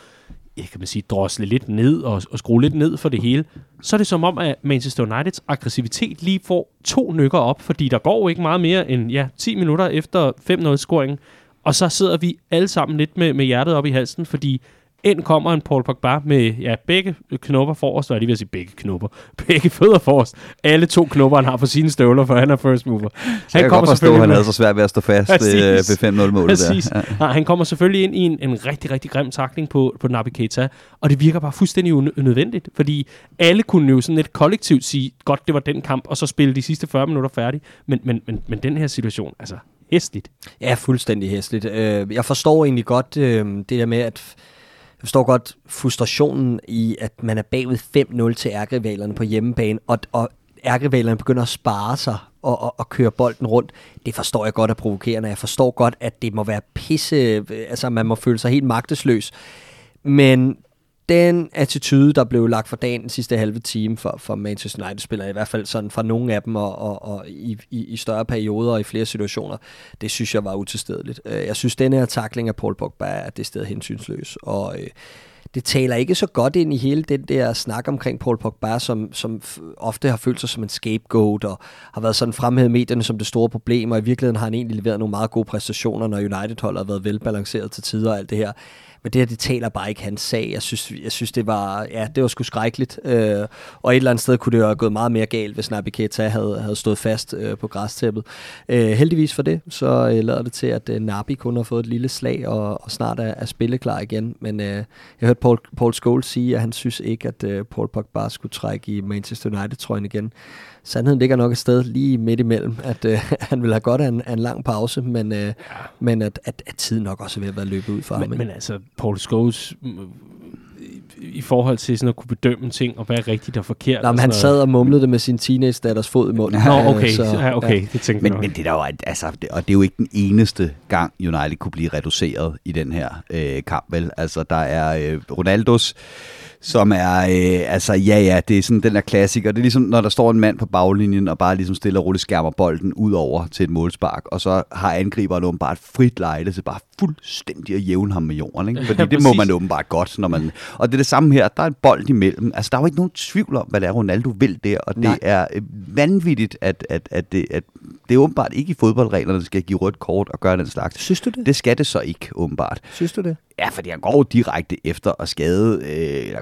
jeg kan man sige, drosle lidt ned og, og skrue lidt ned for det hele, så er det som om, at Manchester Uniteds aggressivitet lige får to nykker op, fordi der går ikke meget mere end ja, 10 minutter efter 5-0-scoringen, og så sidder vi alle sammen lidt med, med hjertet op i halsen, fordi ind kommer en Paul Pogba med ja, begge knopper forrest, og jeg lige vil sige begge knopper, [laughs] begge fødder forrest. Alle to knopper, han har på sine støvler, for han er first mover. Så han jeg kan kommer godt forstå, at han havde så svært ved at stå fast [laughs] øh, ved 5-0-målet der. Ja. Nej, han kommer selvfølgelig ind i en, en rigtig, rigtig grim takling på, på Naby Keita, og det virker bare fuldstændig unødvendigt, fordi alle kunne jo sådan lidt kollektivt sige, godt, det var den kamp, og så spille de sidste 40 minutter færdig. Men, men, men, men den her situation, altså, hæstligt. Ja, fuldstændig hæstligt. Øh, jeg forstår egentlig godt øh, det der med, at jeg forstår godt frustrationen i, at man er bagved 5-0 til ærkerivalerne på hjemmebane, og, og ærkerivalerne begynder at spare sig og, og, og køre bolden rundt. Det forstår jeg godt er provokerende. Jeg forstår godt, at det må være pisse, altså man må føle sig helt magtesløs. Men den attitude, der blev lagt for dagen den sidste halve time for, for Manchester United-spillere, i hvert fald sådan fra nogle af dem, og, og, og i, i, i større perioder og i flere situationer, det synes jeg var utilstedeligt. Øh, jeg synes, den her takling af Paul Pogba er det sted hensynsløs, og øh, det taler ikke så godt ind i hele den der snak omkring Paul Pogba, som, som ofte har følt sig som en scapegoat, og har været sådan fremhævet medierne som det store problem, og i virkeligheden har han egentlig leveret nogle meget gode præstationer, når United-holdet har været velbalanceret til tider og alt det her. Men det her, det taler bare ikke hans sag. Jeg synes, jeg synes det var, ja, det var sgu skrækkeligt. Øh, og et eller andet sted kunne det jo have gået meget mere galt, hvis Naby Keita havde, havde stået fast øh, på græstæppet. Øh, heldigvis for det, så øh, lader det til, at øh, Naby kun har fået et lille slag og, og snart er, er spilleklar igen. Men øh, jeg hørte Paul, Paul Scholes sige, at han synes ikke, at øh, Paul Pogba skulle trække i Manchester United-trøjen igen sandheden ligger nok et sted lige midt imellem, at øh, [laughs] han vil have godt af en, af en lang pause, men, øh, ja. men at, at, at tiden nok også er ved at være løbet ud for men, ham. Men altså, Paul Scholes i forhold til sådan at kunne bedømme ting, og hvad er rigtigt og forkert. Nå, men han sad og mumlede det med sin teenage-datters fod i munden. Nå, okay, så, ja, okay, ja. det tænkte men, men det er jo, altså, det, og det er jo ikke den eneste gang, United kunne blive reduceret i den her øh, kamp, vel? Altså, der er øh, Ronaldos som er, øh, altså ja ja, det er sådan den der klassiker. Det er ligesom, når der står en mand på baglinjen, og bare ligesom stille og roligt skærmer bolden ud over til et målspark, og så har angriberen åbenbart frit lejde til bare fuldstændig at jævne ham med jorden. Ikke? Fordi ja, det må man åbenbart godt. Når man, og det er det samme her, der er en bold imellem. Altså der er jo ikke nogen tvivl om, hvad det er, Ronaldo vil der, og Nej. det er øh, vanvittigt, at, at, at, det, at det er åbenbart ikke i fodboldreglerne, der skal give rødt kort og gøre den slags. Synes du det? Det skal det så ikke, åbenbart. Synes du det? Ja, fordi han går direkte efter at skade, øh, eller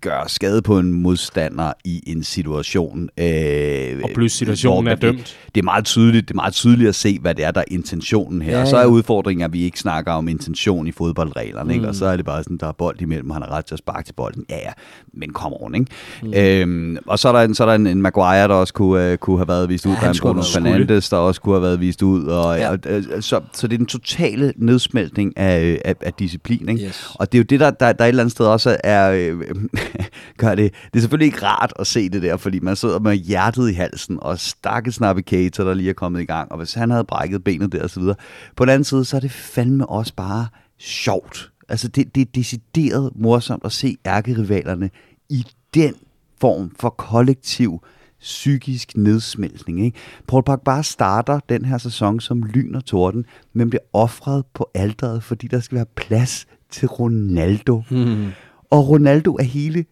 gøre skade på en modstander i en situation. Øh, og plus situationen er dømt. Det, det er meget tydeligt, det er meget tydeligt at se, hvad det er, der er intentionen her. Ja, og så er udfordringen, at vi ikke snakker om intention i fodboldreglerne, mm. ikke? og så er det bare sådan, der er bold imellem, han har ret til at sparke til bolden. Ja, ja, men kom on, ikke? Mm. Øhm, og så er der, en, så er der en, en Maguire, der også kunne, uh, kunne have været vist ud. Ja, der er en Bruno Fernandes, der også kunne have været vist ud. Og, ja. og, og, så, så det er den totale nedsmeltning af, af, af disciplin. Ikke? Yes. Og det er jo det, der, der, der et eller andet sted også er, øh, [laughs] gør det. Det er selvfølgelig ikke rart at se det der, fordi man sidder med hjertet i halsen, og stakkels navigator, der lige er kommet i gang, og hvis han havde brækket benet der og så videre. På den anden side, så er det fandme også bare sjovt. Altså, det, det er decideret morsomt at se ærkerivalerne i den form for kollektiv psykisk nedsmeltning. Ikke? Paul Pogba starter den her sæson som lyn og torden, men bliver offret på alderet, fordi der skal være plads til Ronaldo. Hmm. Og Ronaldo er hele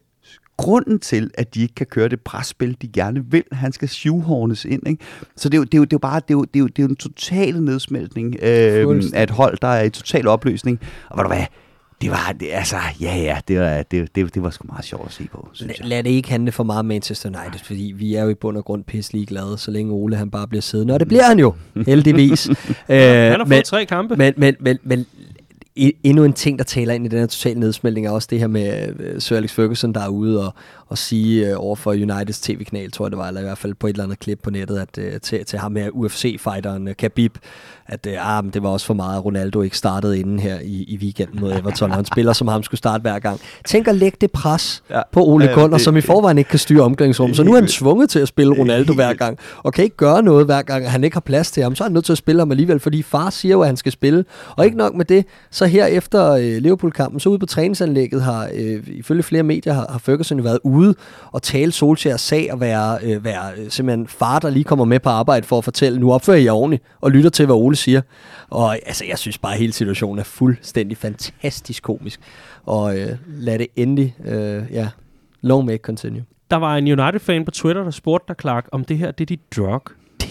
grunden til, at de ikke kan køre det presspil, de gerne vil. Han skal shoehornes ind. Ikke? Så det er, jo, det, er jo, det er jo bare det er jo, det er jo, det er jo en total nedsmeltning øh, af et hold, der er i total opløsning. Og hvad du hvad, det var, det, altså, ja, ja, det var, det, det, det var sgu meget sjovt at se på, synes jeg. Lad det ikke handle for meget om Manchester United, fordi vi er jo i bund og grund pisse glade, så længe Ole han bare bliver siddende. Og det bliver han jo, [laughs] heldigvis. han har fået men, tre kampe. Men, men, men, men endnu en ting, der taler ind i den her totale nedsmeltning, er også det her med uh, Sir Alex Ferguson, der er ude og, og sige uh, over for Uniteds tv-kanal, tror jeg det var, eller i hvert fald på et eller andet klip på nettet, at uh, til, til ham her UFC-fighteren uh, Khabib, at uh, ah, det var også for meget, at Ronaldo ikke startede inden her i, i weekenden mod Everton, og han spiller som ham skulle starte hver gang. Tænk at lægge det pres ja. på Ole Gunnar, som i forvejen ikke kan styre omklædningsrummet. Så nu er han tvunget til at spille Ronaldo hver gang, og kan ikke gøre noget hver gang, han ikke har plads til ham. Så er han nødt til at spille ham alligevel, fordi far siger jo, at han skal spille. Og ikke nok med det, så her efter øh, Liverpool-kampen, så ude på træningsanlægget har, øh, ifølge flere medier, har, har Ferguson været ude og tale Solskjaers sag og være, øh, være øh, simpelthen far, der lige kommer med på arbejde for at fortælle, nu opfører jeg ordentligt, og lytter til, hvad Ole siger. Og altså, jeg synes bare, at hele situationen er fuldstændig fantastisk komisk. Og øh, lad det endelig, øh, ja, long may continue. Der var en United-fan på Twitter, der spurgte dig, Clark, om det her det er dit drug.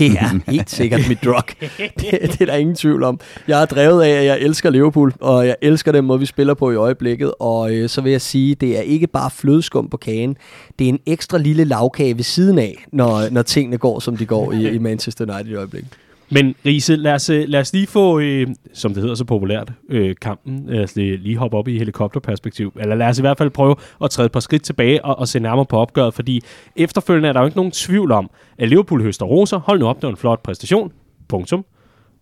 Det er helt sikkert mit drug. [laughs] Det, det er der ingen tvivl om. Jeg er drevet af, at jeg elsker Liverpool, og jeg elsker den måde, vi spiller på i øjeblikket. Og øh, så vil jeg sige, det er ikke bare flødeskum på kagen. Det er en ekstra lille lavkage ved siden af, når, når tingene går, som de går i, i Manchester United i øjeblikket. Men Riese, lad os, øh, lad os lige få, øh, som det hedder så populært, øh, kampen. Lad os lige, lige hoppe op i helikopterperspektiv. Eller lad os i hvert fald prøve at træde et par skridt tilbage og, og se nærmere på opgøret. Fordi efterfølgende er der jo ikke nogen tvivl om, at Liverpool høster roser. Hold nu op, det var en flot præstation. Punktum.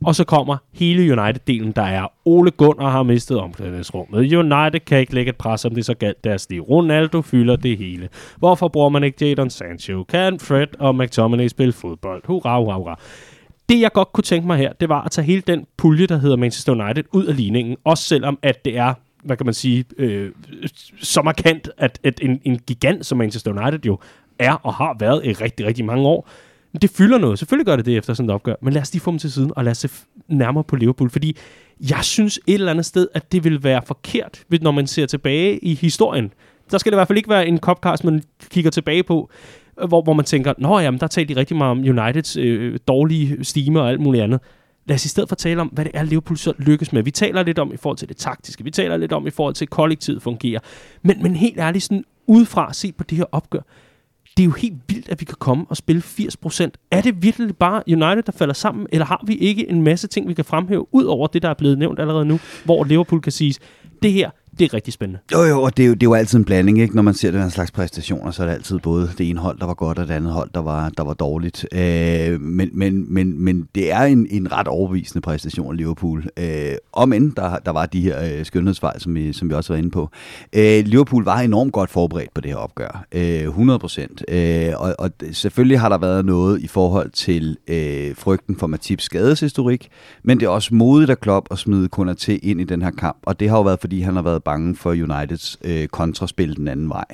Og så kommer hele United-delen, der er Ole Gunnar har mistet omklædningsrummet. United kan ikke lægge et pres, om det så galt deres liv. Ronaldo fylder det hele. Hvorfor bruger man ikke Jadon Sancho? Kan Fred og McTominay spille fodbold? Hurra, hurra, hurra det, jeg godt kunne tænke mig her, det var at tage hele den pulje, der hedder Manchester United, ud af ligningen. Også selvom, at det er, hvad kan man sige, øh, så markant, at, at en, en gigant som Manchester United jo er og har været i rigtig, rigtig mange år. Men det fylder noget. Selvfølgelig gør det det efter sådan et opgør. Men lad os lige få dem til siden, og lad os se nærmere på Liverpool. Fordi jeg synes et eller andet sted, at det vil være forkert, når man ser tilbage i historien. Der skal det i hvert fald ikke være en copcast, man kigger tilbage på hvor, hvor man tænker, nå jamen, der talte de rigtig meget om Uniteds øh, dårlige stime og alt muligt andet. Lad os i stedet for tale om, hvad det er, Liverpool så lykkes med. Vi taler lidt om i forhold til det taktiske, vi taler lidt om i forhold til, at kollektivet fungerer. Men, men helt ærligt, sådan udefra se på det her opgør, det er jo helt vildt, at vi kan komme og spille 80%. Er det virkelig bare United, der falder sammen, eller har vi ikke en masse ting, vi kan fremhæve, ud over det, der er blevet nævnt allerede nu, hvor Liverpool kan siges, det her, det er rigtig spændende. Jo, jo, og det er jo, det er jo altid en blanding, ikke? Når man ser den her slags præstationer, så er det altid både det ene hold, der var godt, og det andet hold, der var, der var dårligt. Øh, men, men, men, men det er en, en ret overbevisende præstation Liverpool. Øh, om end der, der var de her øh, skønhedsfejl, som vi, som vi også var inde på. Øh, Liverpool var enormt godt forberedt på det her opgør. Øh, 100 procent. Øh, og, og selvfølgelig har der været noget i forhold til øh, frygten for Matips skadeshistorik, men det er også modigt af Klopp at smide Konaté til ind i den her kamp. Og det har jo været, fordi han har været bange for Uniteds øh, kontraspil den anden vej.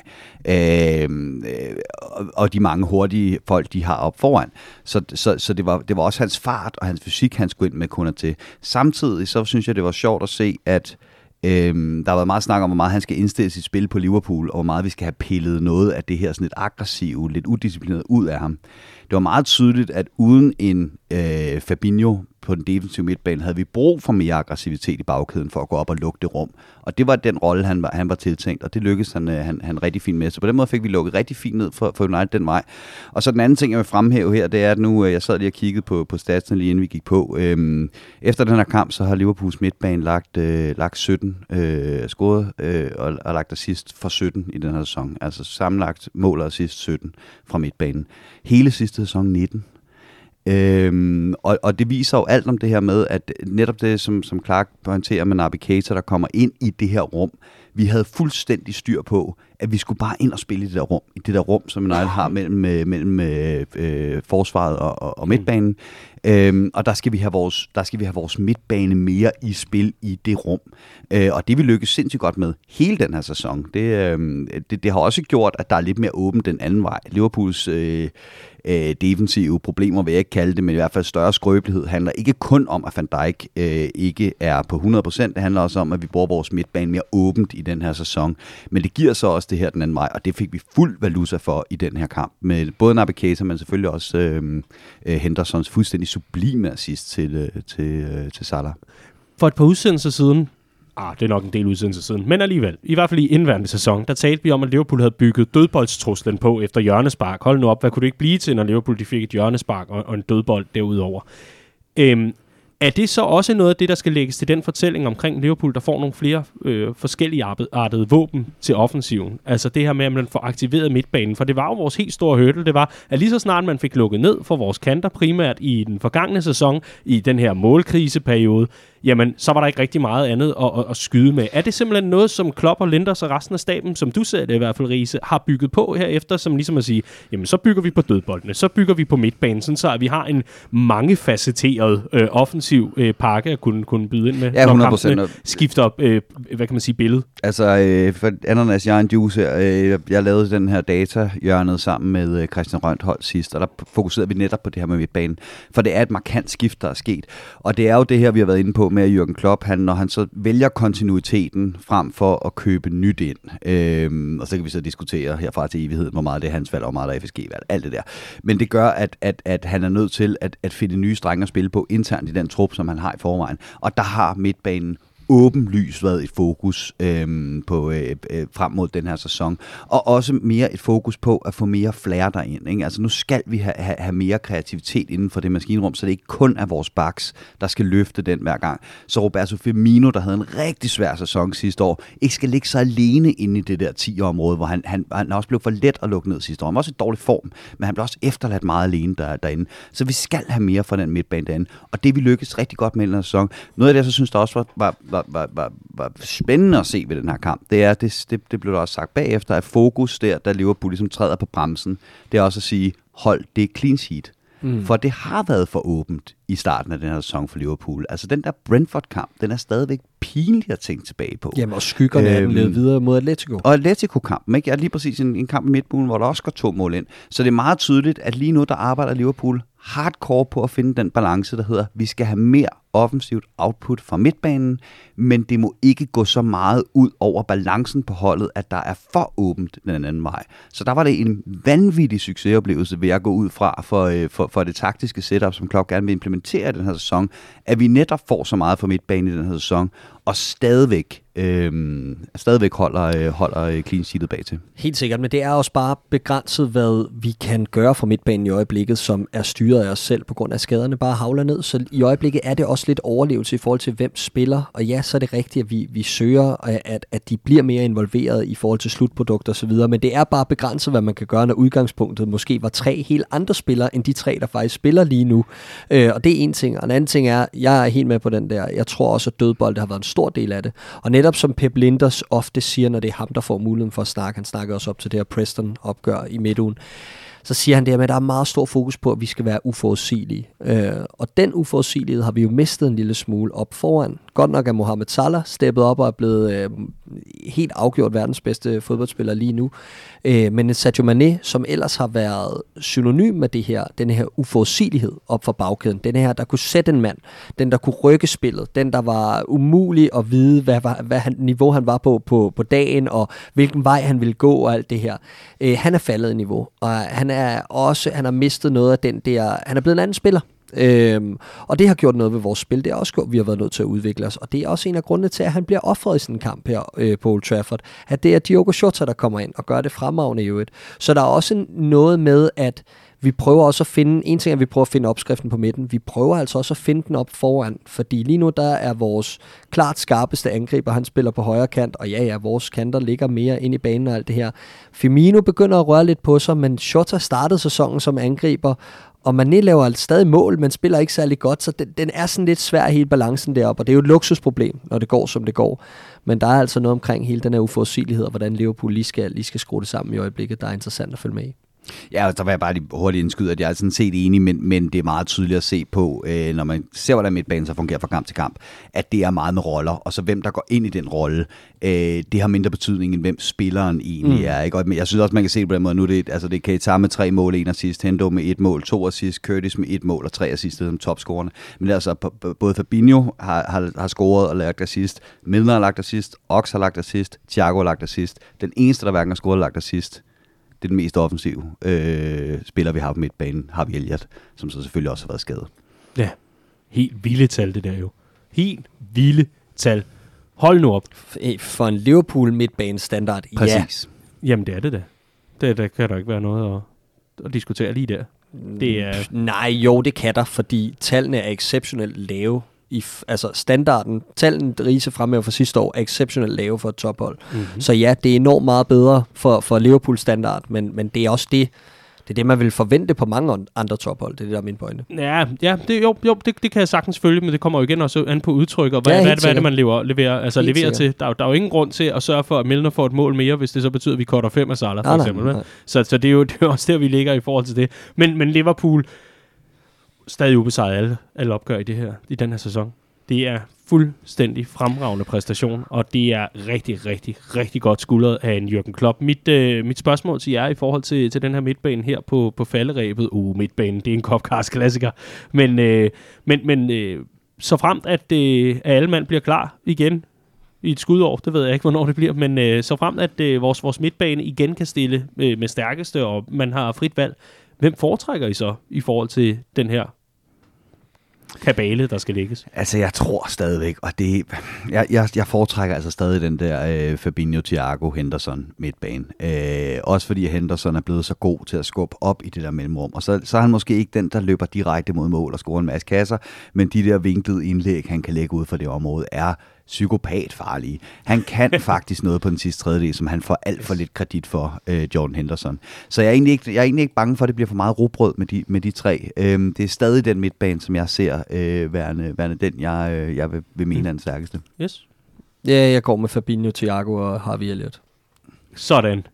Øhm, øh, og, og de mange hurtige folk, de har op foran. Så, så, så det, var, det var også hans fart og hans fysik, han skulle ind med kunder til. Samtidig så synes jeg, det var sjovt at se, at Øhm, der har været meget snak om, hvor meget han skal indstille sit spil på Liverpool, og hvor meget vi skal have pillet noget af det her sådan lidt aggressive, lidt udisciplineret ud af ham. Det var meget tydeligt, at uden en øh, Fabinho på den defensive midtbane, havde vi brug for mere aggressivitet i bagkæden for at gå op og lukke det rum. Og det var den rolle, han var, han var tiltænkt, og det lykkedes han, øh, han, han rigtig fint med. Så på den måde fik vi lukket rigtig fint ned for, for United den vej. Og så den anden ting, jeg vil fremhæve her, det er, at nu, øh, jeg sad lige og kiggede på, på statsen lige inden vi gik på. Øhm, efter den her kamp, så har Liverpools midtbane lagt, øh, lagt 17 øh, scoret øh, og, og lagt assist for 17 i den her sæson. Altså sammenlagt mål og assist 17 fra midtbanen. Hele sidste sæson 19. Øhm, og, og det viser jo alt om det her med, at netop det, som, som Clark pointerer med Navigator, der kommer ind i det her rum, vi havde fuldstændig styr på, at vi skulle bare ind og spille i det der rum, i det der rum, som United har mellem, øh, mellem øh, øh, forsvaret og, og, og midtbanen. Mm. Øhm, og der skal, vi have vores, der skal vi have vores midtbane mere i spil i det rum. Øh, og det vi lykkes sindssygt godt med hele den her sæson. Det, øh, det, det har også gjort, at der er lidt mere åbent den anden vej. Liverpools øh, øh, defensive problemer, vil jeg ikke kalde det, men i hvert fald større skrøbelighed, handler ikke kun om, at Van Dijk øh, ikke er på 100%, det handler også om, at vi bruger vores midtbane mere åbent i den her sæson. Men det giver så også det her den anden vej, og det fik vi fuld valuta for i den her kamp, med både Naby Keita, men selvfølgelig også øh, øh, Hendersons fuldstændig sublime assist til, øh, til, øh, til Salah. For et par udsendelser siden, ah, det er nok en del udsendelser siden, men alligevel, i hvert fald i indværende sæson, der talte vi om, at Liverpool havde bygget dødboldstruslen på efter hjørnespark. Hold nu op, hvad kunne det ikke blive til, når Liverpool de fik et hjørnespark og, og en dødbold derudover? Øhm, er det så også noget af det, der skal lægges til den fortælling omkring Liverpool, der får nogle flere øh, forskellige artede våben til offensiven? Altså det her med, at man får aktiveret midtbanen. For det var jo vores helt store hurdle. Det var, at lige så snart man fik lukket ned for vores kanter, primært i den forgangne sæson, i den her målkriseperiode, jamen, så var der ikke rigtig meget andet at, at, at skyde med. Er det simpelthen noget, som Klopp og Linders og resten af staben, som du ser det i hvert fald, Riese, har bygget på herefter, som ligesom at sige, jamen, så bygger vi på dødboldene, så bygger vi på midtbanen, sådan så at vi har en mangefacetteret øh, offensiv øh, pakke at kunne, kunne byde ind med, Ja, når 100%. kampene skifter op, øh, hvad kan man sige, billede. Altså, øh, for ananas, jeg er en juice her. Øh, jeg lavede den her data-hjørnet sammen med øh, Christian Rønthold sidst, og der fokuserede vi netop på det her med midtbanen. For det er et markant skift, der er sket. Og det er jo det her, vi har været inde på med at Jürgen Klopp, han, når han så vælger kontinuiteten frem for at købe nyt ind. Øh, og så kan vi så diskutere herfra til evighed, hvor meget det er hans valg, og hvor meget der er FSG-valg, alt det der. Men det gør, at, at, at han er nødt til at, at finde nye strenge at spille på internt i den trup, som han har i forvejen. Og der har midtbanen åbenlyst været et fokus øh, på øh, øh, frem mod den her sæson. Og også mere et fokus på at få mere flair derind. Ikke? Altså nu skal vi have, have, have mere kreativitet inden for det maskinrum, så det ikke kun er vores backs, der skal løfte den hver gang. Så Roberto Firmino, der havde en rigtig svær sæson sidste år, ikke skal ligge så alene inde i det der 10-område, hvor han, han, han også blev for let at lukke ned sidste år. Han var også i dårlig form, men han blev også efterladt meget alene der, derinde. Så vi skal have mere fra den midtbane derinde. Og det vi lykkedes rigtig godt med i den her sæson. Noget af det, jeg så synes, der også var, var, var, var, var, var spændende at se ved den her kamp, det er, det, det, det blev der også sagt bagefter, at fokus der, der Liverpool ligesom træder på bremsen, det er også at sige, hold det clean sheet. Mm. For det har været for åbent i starten af den her sæson for Liverpool. Altså den der Brentford-kamp, den er stadigvæk pinlig at tænke tilbage på. Jamen, og skyggerne øhm, er den ledet videre mod Atletico. Og Atletico-kampen, ikke? er lige præcis en, en kamp i midtbuen, hvor der også går to mål ind. Så det er meget tydeligt, at lige nu der arbejder Liverpool hardcore på at finde den balance, der hedder, vi skal have mere offensivt output fra midtbanen, men det må ikke gå så meget ud over balancen på holdet, at der er for åbent den anden vej. Så der var det en vanvittig succesoplevelse ved at gå ud fra for, øh, for, for det taktiske setup, som Klopp gerne vil implementere i den her sæson, at vi netop får så meget fra midtbanen i den her sæson, og stadigvæk, øh, stadigvæk holder, øh, holder øh, clean sheetet bag til. Helt sikkert, men det er også bare begrænset, hvad vi kan gøre fra midtbanen i øjeblikket, som er styret af os selv på grund af skaderne bare havler ned. Så i øjeblikket er det også lidt overlevelse i forhold til, hvem spiller. Og ja, så er det rigtigt, at vi, vi søger, at, at de bliver mere involveret i forhold til slutprodukter osv., men det er bare begrænset, hvad man kan gøre, når udgangspunktet måske var tre helt andre spillere, end de tre, der faktisk spiller lige nu. Øh, og det er en ting. Og en anden ting er, jeg er helt med på den der, jeg tror også, at dødbold har været en stor del af det. Og netop som Pep Linders ofte siger, når det er ham, der får muligheden for at snakke, han snakker også op til det her Preston-opgør i midtugen, så siger han det her med, at der er meget stor fokus på, at vi skal være uforudsigelige. Øh, og den uforudsigelighed har vi jo mistet en lille smule op foran. Godt nok er Mohamed Salah steppet op og er blevet øh, helt afgjort verdens bedste fodboldspiller lige nu. Øh, men Sadio Mane, som ellers har været synonym med det her, den her uforudsigelighed op for bagkæden, den her, der kunne sætte en mand, den der kunne rykke spillet, den der var umulig at vide, hvad, hvad, hvad han, niveau han var på, på på dagen, og hvilken vej han ville gå og alt det her. Øh, han er faldet i niveau, og han er også, han har mistet noget af den der, han er blevet en anden spiller. Øhm, og det har gjort noget ved vores spil. Det er også gjort, vi har været nødt til at udvikle os. Og det er også en af grundene til, at han bliver offret i sådan en kamp her øh, på Old Trafford. At det er Diogo Jota, der kommer ind og gør det fremragende i øvrigt. Så der er også noget med, at vi prøver også at finde, en ting er, at vi prøver at finde opskriften på midten, vi prøver altså også at finde den op foran, fordi lige nu der er vores klart skarpeste angriber, han spiller på højre kant, og ja, ja, vores kanter ligger mere ind i banen og alt det her. Firmino begynder at røre lidt på sig, men Shota startede sæsonen som angriber, og Mané laver altså stadig mål, men spiller ikke særlig godt, så den, den er sådan lidt svær hele balancen deroppe, og det er jo et luksusproblem, når det går, som det går. Men der er altså noget omkring hele den her uforudsigelighed, og hvordan Liverpool lige skal, lige skal skrue det sammen i øjeblikket, der er interessant at følge med i. Ja, og der vil jeg bare lige hurtigt indskyde, at jeg er sådan set enig, men, men det er meget tydeligt at se på, øh, når man ser, hvordan midtbanen så fungerer fra kamp til kamp, at det er meget med roller, og så hvem der går ind i den rolle, øh, det har mindre betydning, end hvem spilleren egentlig mm. er. Ikke? Og jeg synes også, man kan se det på den måde, nu det, altså det er Keita med tre mål, en assist, Hendo med et mål, to assist, Curtis med et mål og tre assist som topscorerne. Men altså, både Fabinho har, har, har scoret og lagt assist, Milner har lagt assist, Ox har lagt assist, Thiago har lagt assist. Den eneste, der hverken har scoret og lagt assist, det er den mest offensive øh, spiller, vi har på midtbanen, har vi Elliot, som så selvfølgelig også har været skadet. Ja, helt vilde tal det der jo. Helt vilde tal. Hold nu op. F- For en Liverpool midtbane standard, ja. Præcis. Jamen, det er det da. Det, der kan der ikke være noget at, at diskutere lige der. Det er... Nej, jo, det kan der, fordi tallene er exceptionelt lave. I, altså standarden, tallene Riese fremhæver for sidste år, er exceptionelt lave for et tophold. Mm-hmm. Så ja, det er enormt meget bedre for, for Liverpool standard, men, men det er også det, det er det, man vil forvente på mange an- andre tophold. Det er det, der er min pointe. Ja, ja det, jo, jo det, det kan jeg sagtens følge, men det kommer jo igen også an på udtryk, og hvad, Ja, hvad, hvad er det, man lever, leverer, altså Helt leverer sikkert. til. Der, er jo- der er jo ingen grund til at sørge for, at Milner får et mål mere, hvis det så betyder, at vi cutter fem af Salah, for Nej, nej, eksempel. vel? nej. Så, så det, er jo, [laughs] det er også der, vi ligger i forhold til det. Men, men Liverpool stadig ubesejret alle, alle opgør i, det her, i den her sæson. Det er fuldstændig fremragende præstation, og det er rigtig, rigtig, rigtig godt skuldret af en Jürgen Klopp. Mit, øh, mit spørgsmål til jer i forhold til, til den her midtbane her på, på falderæbet, uh, midtbanen, det er en Kopkars klassiker, men, øh, men, men øh, så fremt, at, øh, at alle mand bliver klar igen i et skudår, det ved jeg ikke, hvornår det bliver, men øh, så fremt, at øh, vores, vores midtbane igen kan stille øh, med stærkeste, og man har frit valg, hvem foretrækker I så i forhold til den her kabale, der skal lægges? Altså, jeg tror stadigvæk, og det, jeg, jeg, jeg foretrækker altså stadig den der øh, Fabinho, Thiago, Henderson midtbane. Øh, også fordi Henderson er blevet så god til at skubbe op i det der mellemrum. Og så, så er han måske ikke den, der løber direkte mod mål og scorer en masse kasser, men de der vinklede indlæg, han kan lægge ud for det område, er psykopat farlige. Han kan [laughs] faktisk noget på den sidste tredjedel, som han får alt for lidt kredit for, øh, Jordan Henderson. Så jeg er, egentlig ikke, jeg er egentlig ikke bange for, at det bliver for meget robrød med de, med de tre. Øhm, det er stadig den midtbane, som jeg ser øh, værende, værende den, jeg, øh, jeg vil, vil mene er den stærkeste. Yes. Ja, jeg går med Fabinho, Thiago og Harvey Elliott. Sådan.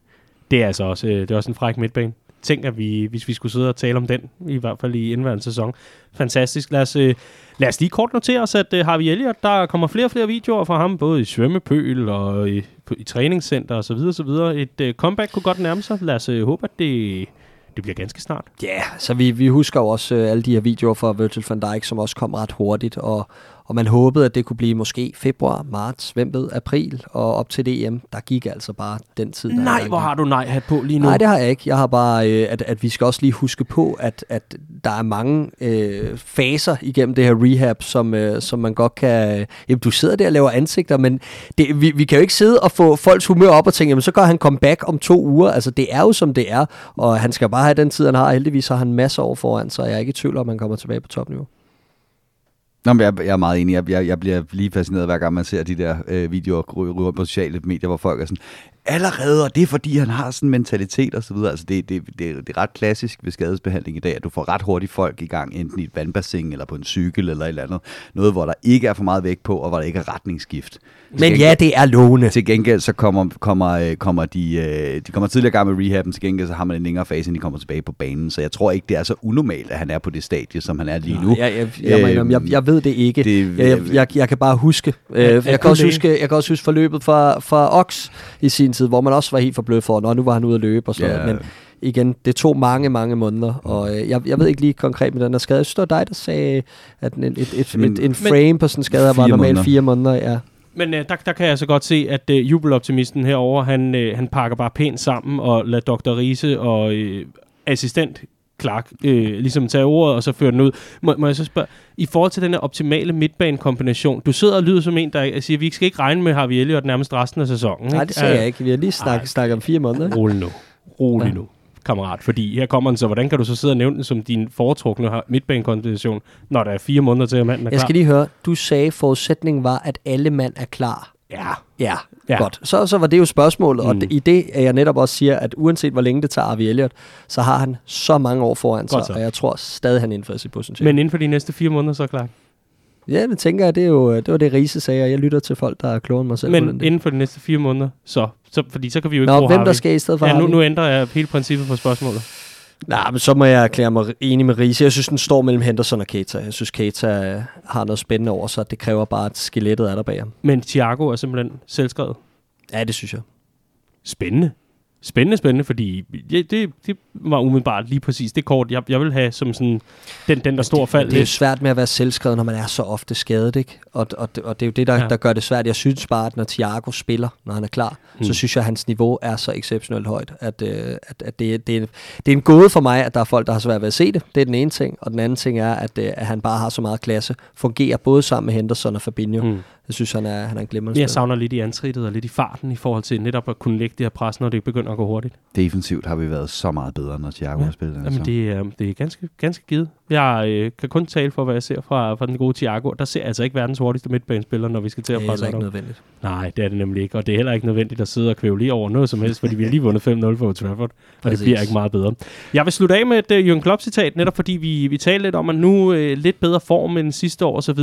Det er altså også, øh, det er også en fræk midtbane. Tænk, at vi, hvis vi skulle sidde og tale om den, i hvert fald i indværende sæson. Fantastisk. Lad os, øh, lad os lige kort notere os, at øh, Harvey Elliott, der kommer flere og flere videoer fra ham, både i svømmepøl og i, på, i træningscenter osv. osv. Et øh, comeback kunne godt nærme sig. Lad os øh, håbe, at det, det bliver ganske snart. Ja, yeah, så vi, vi husker jo også øh, alle de her videoer fra Virgil van Dijk, som også kom ret hurtigt, og, og man håbede, at det kunne blive måske februar, marts, hvem ved, april, og op til DM, der gik altså bare den tid. Der Nej, hvor har du nej hat på lige nu. Nej, det har jeg ikke. Jeg har bare, øh, at, at vi skal også lige huske på, at, at der er mange øh, faser igennem det her rehab, som, øh, som man godt kan... Øh, jamen, du sidder der og laver ansigter, men det, vi, vi kan jo ikke sidde og få folks humør op og tænke, jamen, så gør han comeback om to uger. Altså, det er jo som det er, og han skal bare have den tid, han har. Heldigvis har han masser år foran, så jeg er ikke i tvivl om, at han kommer tilbage på topniveau. Nå, men jeg, jeg er meget enig. Jeg, jeg, jeg bliver lige fascineret, hver gang man ser de der øh, videoer ryge på sociale medier, hvor folk er sådan, allerede, og det er fordi, han har sådan en mentalitet og så videre. Altså, det, det, det, det er ret klassisk ved skadesbehandling i dag, at du får ret hurtigt folk i gang, enten i et vandbassin, eller på en cykel, eller et eller andet. Noget, hvor der ikke er for meget vægt på, og hvor der ikke er retningsskift. Men ja, det er lovende. Til gengæld så kommer, kommer, øh, kommer de, øh, de kommer tidligere gang med rehaben, til gengæld så har man en længere fase, inden de kommer tilbage på banen. Så jeg tror ikke, det er så unormalt, at han er på det stadie, som han er lige nu. Jeg, jeg, jeg, jeg, jeg, jeg, jeg ved det ikke. det- jeg, jeg, jeg, jeg kan bare huske. Øh, er jeg, kan også huske jeg kan også huske forløbet fra, fra Ox i sin tid, hvor man også var helt for blød for, når nu var han ude at løbe og sådan Ja. noget. Men igen, det tog mange, mange måneder, og øh, jeg, jeg ved ikke lige konkret med den her skade. Jeg synes, det var dig, der sagde, at en, et, et, Men- et, en frame på sådan en skade var normalt måneder. fire måneder. Ja. Men øh, der, der kan jeg så godt se, at øh, jubeloptimisten herover han, øh, han pakker bare pænt sammen og lader Dr. Riese og øh, assistent Clark øh, ligesom tage ordet og så føre den ud. Må, må jeg så spørge, i forhold til den her optimale midtbanekombination, du sidder og lyder som en, der siger, vi skal ikke regne med Harvey Elliott nærmest resten af sæsonen. Nej, ikke? det sagde Øh, jeg ikke. Vi har lige snakket, snakket om fire måneder. Rolig nu. Rolig Ja. nu, kammerat. Fordi her kommer den så, hvordan kan du så sidde og nævne den som din foretrukne midtbanekombination, når der er fire måneder til, at manden er Jeg klar? skal lige høre, du sagde, at forudsætningen var, at alle mand er klar. Ja. Ja, Ja. godt. Så, så var det jo spørgsmålet, og Mm. mm. i det er jeg netop også siger, at uanset hvor længe det tager Harvey Elliott, så har han så mange år foran sig, og jeg tror stadig, han indfører sit potentiale. Men inden for de næste fire måneder, så er klar. Ja, det tænker jeg, det, er jo, det var det Riese sagde, og jeg lytter til folk, der er klogere end mig selv. den Men inden for de næste fire måneder, så, så fordi så kan vi jo ikke Nå, bruge hvem der Harvey. skal i stedet for Ja, nu, Harvey? nu ændrer jeg hele princippet for spørgsmålet. Nej, men så må jeg erklære mig enig med Riese. Jeg synes, den står mellem Henderson og Keita. Jeg synes, Keita øh, har noget spændende over sig. Det kræver bare, at skelettet er der bag ham. Men Thiago er simpelthen selvskrevet. Ja, det synes jeg. Spændende. Spændende, spændende, fordi ja, det, det var umiddelbart lige præcis det kort, jeg, jeg vil have som sådan den, den der stor fald. Det er jo svært med at være selvskrevet, når man er så ofte skadet, ikke? Og, og, det- og det er jo det, der, Ja. der gør det svært. Jeg synes bare, at når Thiago spiller, når han er klar, Mm. mm. så synes jeg, at hans niveau er så exceptionelt højt, at, øh, at, at det, det, er, det er en gåde for mig, at der er folk, der har svært ved at se det. Det er den ene ting. Og den anden ting er, at, øh, at han bare har så meget klasse. Fungerer både sammen med Henderson og Fabinho. Mm. Jeg synes, han er, han er en glimrende Jeg savner lidt i antrittet og lidt i farten i forhold til netop at kunne lægge det her pres, når det begynder at gå hurtigt. Defensivt har vi været så meget bedre, når Thiago Ja. har spillet. altså. Jamen, det, er, det er ganske, ganske givet. Jeg øh, kan kun tale for, hvad jeg ser fra, fra den gode Thiago. Der ser jeg altså ikke verdens hurtigste midtbanespiller, når vi skal til at det er presse heller op. ikke nødvendigt. Nej, det er det nemlig ikke. Og det er heller ikke nødvendigt at sidde og kvæve lige over noget som helst, fordi vi har lige vundet 5-0 for Old Trafford. Og det bliver ikke meget bedre. Jeg vil slutte af med et uh, Jürgen Klopp-citat, netop fordi vi, vi talte lidt om, at nu uh, lidt bedre form end sidste år osv.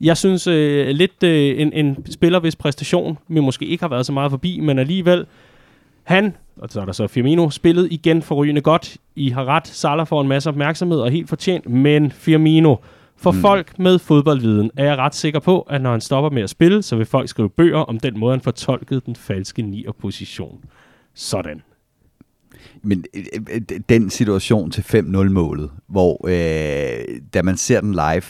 Jeg synes uh, lidt uh, en, en spiller, hvis præstation vi måske ikke har været så meget forbi, men alligevel, han, og så er der så Firmino, spillet igen forrygende godt. I har ret, Salah får en masse opmærksomhed og helt fortjent, men Firmino, for Mm. folk med fodboldviden er jeg ret sikker på, at når han stopper med at spille, så vil folk skrive bøger om den måde, han fortolkede den falske nier-position. Sådan. Men øh, øh, den situation til 5-0-målet, hvor øh, da man ser den live,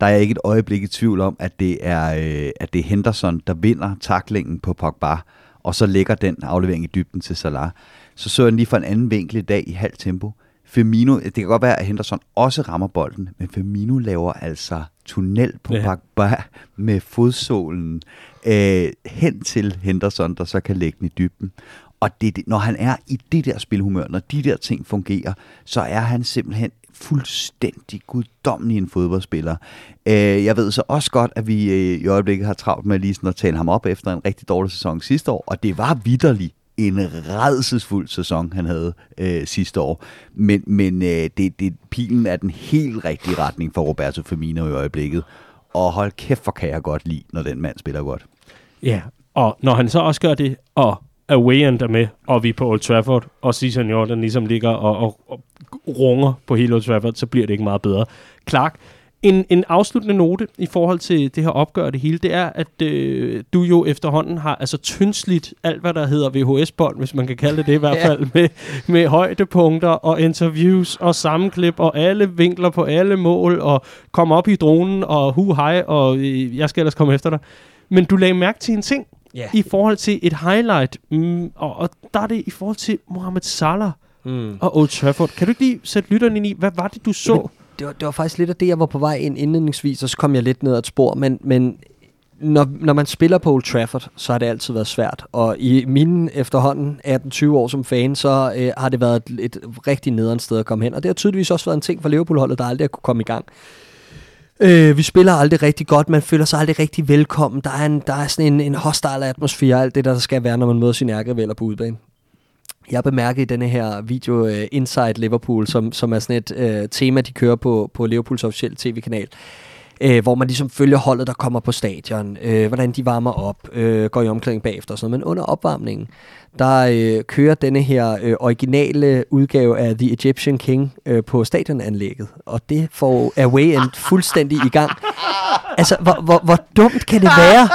der er jeg ikke et øjeblik i tvivl om, at det er, øh, at det er Henderson, der vinder taklingen på Pogba, og så lægger den aflevering i dybden til Salah. Så så jeg den lige fra en anden vinkel i dag i halvt tempo. Firmino, det kan godt være, at Henderson også rammer bolden, men Firmino laver altså tunnel på ja. Pogba med fodsålen øh, hen til Henderson, der så kan lægge den i dybden. Og det, når han er i det der spilhumør, når de der ting fungerer, så er han simpelthen fuldstændig guddommelig en fodboldspiller. Øh, jeg ved så også godt, at vi øh, i øjeblikket har travlt med lige sådan at tale ham op efter en rigtig dårlig sæson sidste år, og det var vidderligt en redselsfuld sæson, han havde øh, sidste år. Men, men øh, det, det, pilen er den helt rigtige retning for Roberto Firmino i øjeblikket. Og hold kæft, for kan jeg godt lide, når den mand spiller godt. Ja, og når han så også gør det, og away end er med, og vi er på Old Trafford, og Cesar Jordan ligesom ligger og, og, og runger på hele Old Trafford, så bliver det ikke meget bedre. Clark, en, en afsluttende note i forhold til det her opgør og det hele, det er, at øh, du jo efterhånden har altså tyndsligt alt, hvad der hedder VHS-bånd, hvis man kan kalde det det i hvert Ja. fald, med, med højdepunkter og interviews og sammenklip og alle vinkler på alle mål og komme op i dronen og hu hej og øh, jeg skal ellers komme efter dig. Men du lagde mærke til en ting, Ja. i forhold til et highlight, mm, og, og der er det i forhold til Mohamed Salah Mm. og Old Trafford. Kan du ikke lige sætte lytteren ind i, hvad var det, du så? Det, var, det var faktisk lidt af det, jeg var på vej ind indledningsvis, og så kom jeg lidt ned ad et spor, men, men når, når man spiller på Old Trafford, så har det altid været svært. Og i mine efterhånden 18-20 år som fan, så øh, har det været et, et rigtig nederen sted at komme hen. Og det har tydeligvis også været en ting for Liverpool-holdet, der aldrig har kunne komme i gang. Øh, vi spiller aldrig rigtig godt, man føler sig aldrig rigtig velkommen. Der er, en, der er sådan en, en hostile atmosfære, alt det der, der skal være, når man møder sine ærkerivaler på udebane. Jeg bemærkede i denne her video uh, Inside Liverpool, som, som er sådan et uh, tema, de kører på, på Liverpools officielle tv-kanal, uh, Øh, hvor man ligesom følger holdet, der kommer på stadion, øh, hvordan de varmer op, øh, går i omklædning bagefter og sådan noget. Men under opvarmningen, der øh, kører denne her øh, originale udgave af The Egyptian King øh, på stadionanlægget, og det får Away End fuldstændig i gang. Altså, hvor, hvor, hvor dumt kan det være?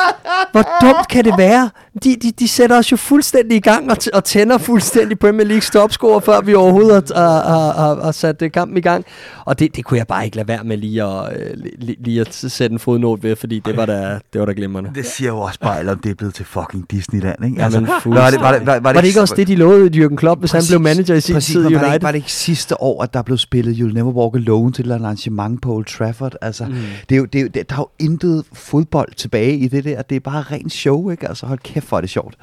Hvor dumt kan det være? De, de, de sætter os jo fuldstændig i gang og, t- og tænder fuldstændig Premier League stopscore, før vi overhovedet har, har, har, har sat kampen i gang. Og det, det kunne jeg bare ikke lade være med lige at, øh, lige, lige at sætte en fodnote ved, fordi det var da, det var da glimrende. Det siger jo også bare, om det er blevet til fucking Disneyland, ikke? Jamen, var det, var det, var, Var det ikke også det, de lovede Jürgen Klopp, hvis han blev manager i sin præcis, tid i men var det, United? ikke, var det ikke sidste år, at der blev spillet You'll Never Walk Alone til et arrangement på Old Trafford? Altså, mm. det er jo, det er jo, det, der er jo intet fodbold tilbage i det der. Det er bare rent show, ikke? Altså, hold kæft, hvor er det sjovt.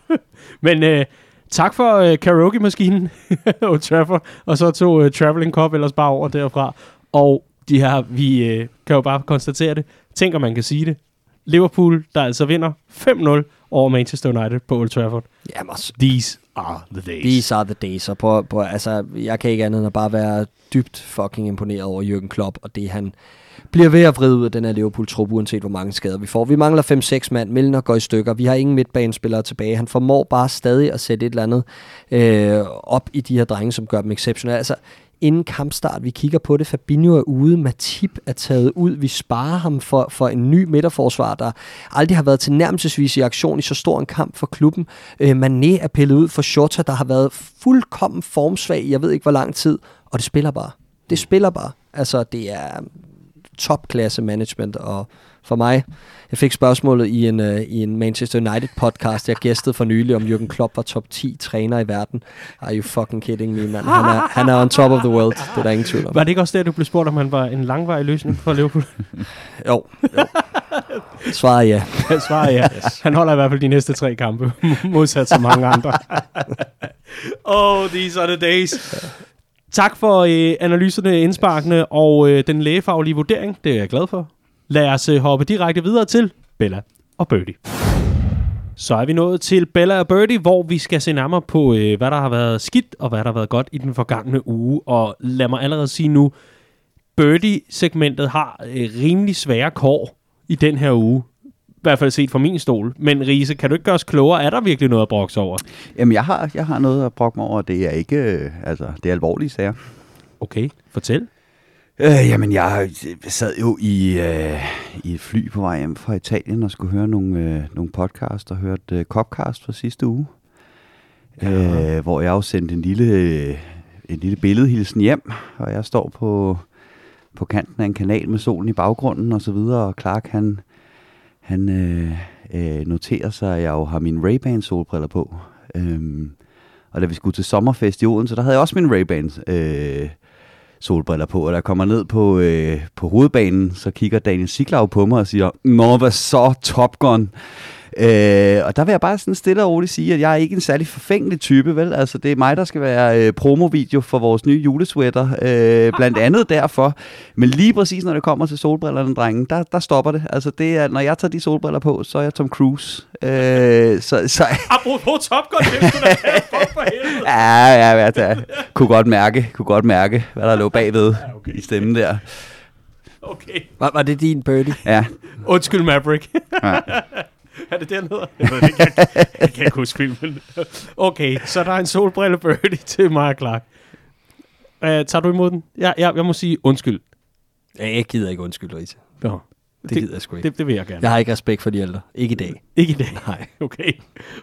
[laughs] Men øh, tak for øh, karaoke-maskinen, [laughs] Old Trafford, og så tog øh, Traveling Cup ellers bare over derfra. Og de her, vi øh, kan jo bare konstatere det. Tænker man kan sige det. Liverpool, der altså vinder 5-0 over Manchester United på Old Trafford. Jamen, også, These are the days. These are the days. Og på, på, altså, jeg kan ikke andet end at bare være dybt fucking imponeret over Jürgen Klopp, og det han bliver ved at vride ud af den her Liverpool-trup, uanset hvor mange skader vi får. Vi mangler 5-6 mand, Milner går i stykker, vi har ingen midtbanespillere tilbage. Han formår bare stadig at sætte et eller andet øh, op i de her drenge, som gør dem exceptionelle. Altså, inden kampstart, vi kigger på det, Fabinho er ude, Matip er taget ud, vi sparer ham for, for en ny midterforsvar, der aldrig har været tilnærmelsesvis i aktion i så stor en kamp for klubben. Øh, Mané er pillet ud for Shota, der har været fuldkommen formsvag i jeg ved ikke hvor lang tid, og det spiller bare. Det spiller bare. Altså, det er topklasse management og for mig. Jeg fik spørgsmålet i en, uh, i en Manchester United podcast, jeg gæstede for nylig, om Jürgen Klopp var top 10 træner i verden. Are you fucking kidding me, mand? Han er, han er on top of the world. Det er der ingen tvivl om. Var det ikke også der, du blev spurgt, om han var en langvarig løsning for Liverpool? Jo, jo. Svaret er ja. [laughs] Svaret ja. Han holder i hvert fald de næste tre kampe, [laughs] modsat så mange andre. [laughs] oh, these are the days. Tak for øh, analyserne, indsparkene og øh, den lægefaglige vurdering. Det er jeg glad for. Lad os øh, hoppe direkte videre til Bella og Birdie. Så er vi nået til Bella og Birdie, hvor vi skal se nærmere på, øh, hvad der har været skidt og hvad der har været godt i den forgangne uge. Og lad mig allerede sige nu, Birdie-segmentet har øh, rimelig svære kår i den her uge. I hvert fald set fra min stol. Men Riese, kan du ikke gøre os klogere? Er der virkelig noget at brokse over? Jamen, jeg har, jeg har noget at brokke mig over. Det er ikke, øh, altså, det er alvorlige sager. Okay, fortæl. Øh, jamen, jeg sad jo i, øh, i et fly på vej hjem fra Italien og skulle høre nogle, øh, nogle podcast og hørte øh, Copcast fra sidste uge. Ja. Øh, hvor jeg jo sendte en lille, øh, en lille billedhilsen hjem, og jeg står på, på kanten af en kanal med solen i baggrunden og så videre, og Clark han, han øh, øh, noterer sig, at jeg jo har mine Ray-Ban solbriller på. Øhm, og da vi skulle til sommerfest i Odense, der havde jeg også mine Ray-Ban øh, solbriller på, og der kommer ned på, øh, på hovedbanen, så kigger Daniel Siglau på mig og siger, Nå, hvad så, Top Gun? Øh, og der vil jeg bare sådan stille og roligt sige, at jeg er ikke en særlig forfængelig type, vel? Altså, det er mig, der skal være øh, promovideo for vores nye julesweater, øh, blandt [laughs] andet derfor. Men lige præcis, når det kommer til solbrillerne, drengen, der, der stopper det. Altså, det er, når jeg tager de solbriller på, så er jeg Tom Cruise. Øh, så, så, [laughs] Apropos Top Gun, det skulle da for helvede. [laughs] ja, ja, ja, ja, kunne godt mærke, kunne godt mærke, hvad der lå bagved Ja, okay. i stemmen der. Okay. Var, var det din birdie? Ja, Undskyld, Maverick. ja. [laughs] er det den hedder? Jeg, ved det ikke, jeg, jeg kan ikke huske filmen. [laughs] Okay, så der er en solbrille birdie til og Clark. Uh, tager du imod den? Ja, ja, jeg må sige undskyld. Ja, jeg gider ikke undskylde, Rita. Nå, Det, det gider jeg sgu ikke. det, det vil jeg gerne. Jeg har ikke respekt for de ældre. Ikke i dag. Ikke i dag. [laughs] Nej. Okay.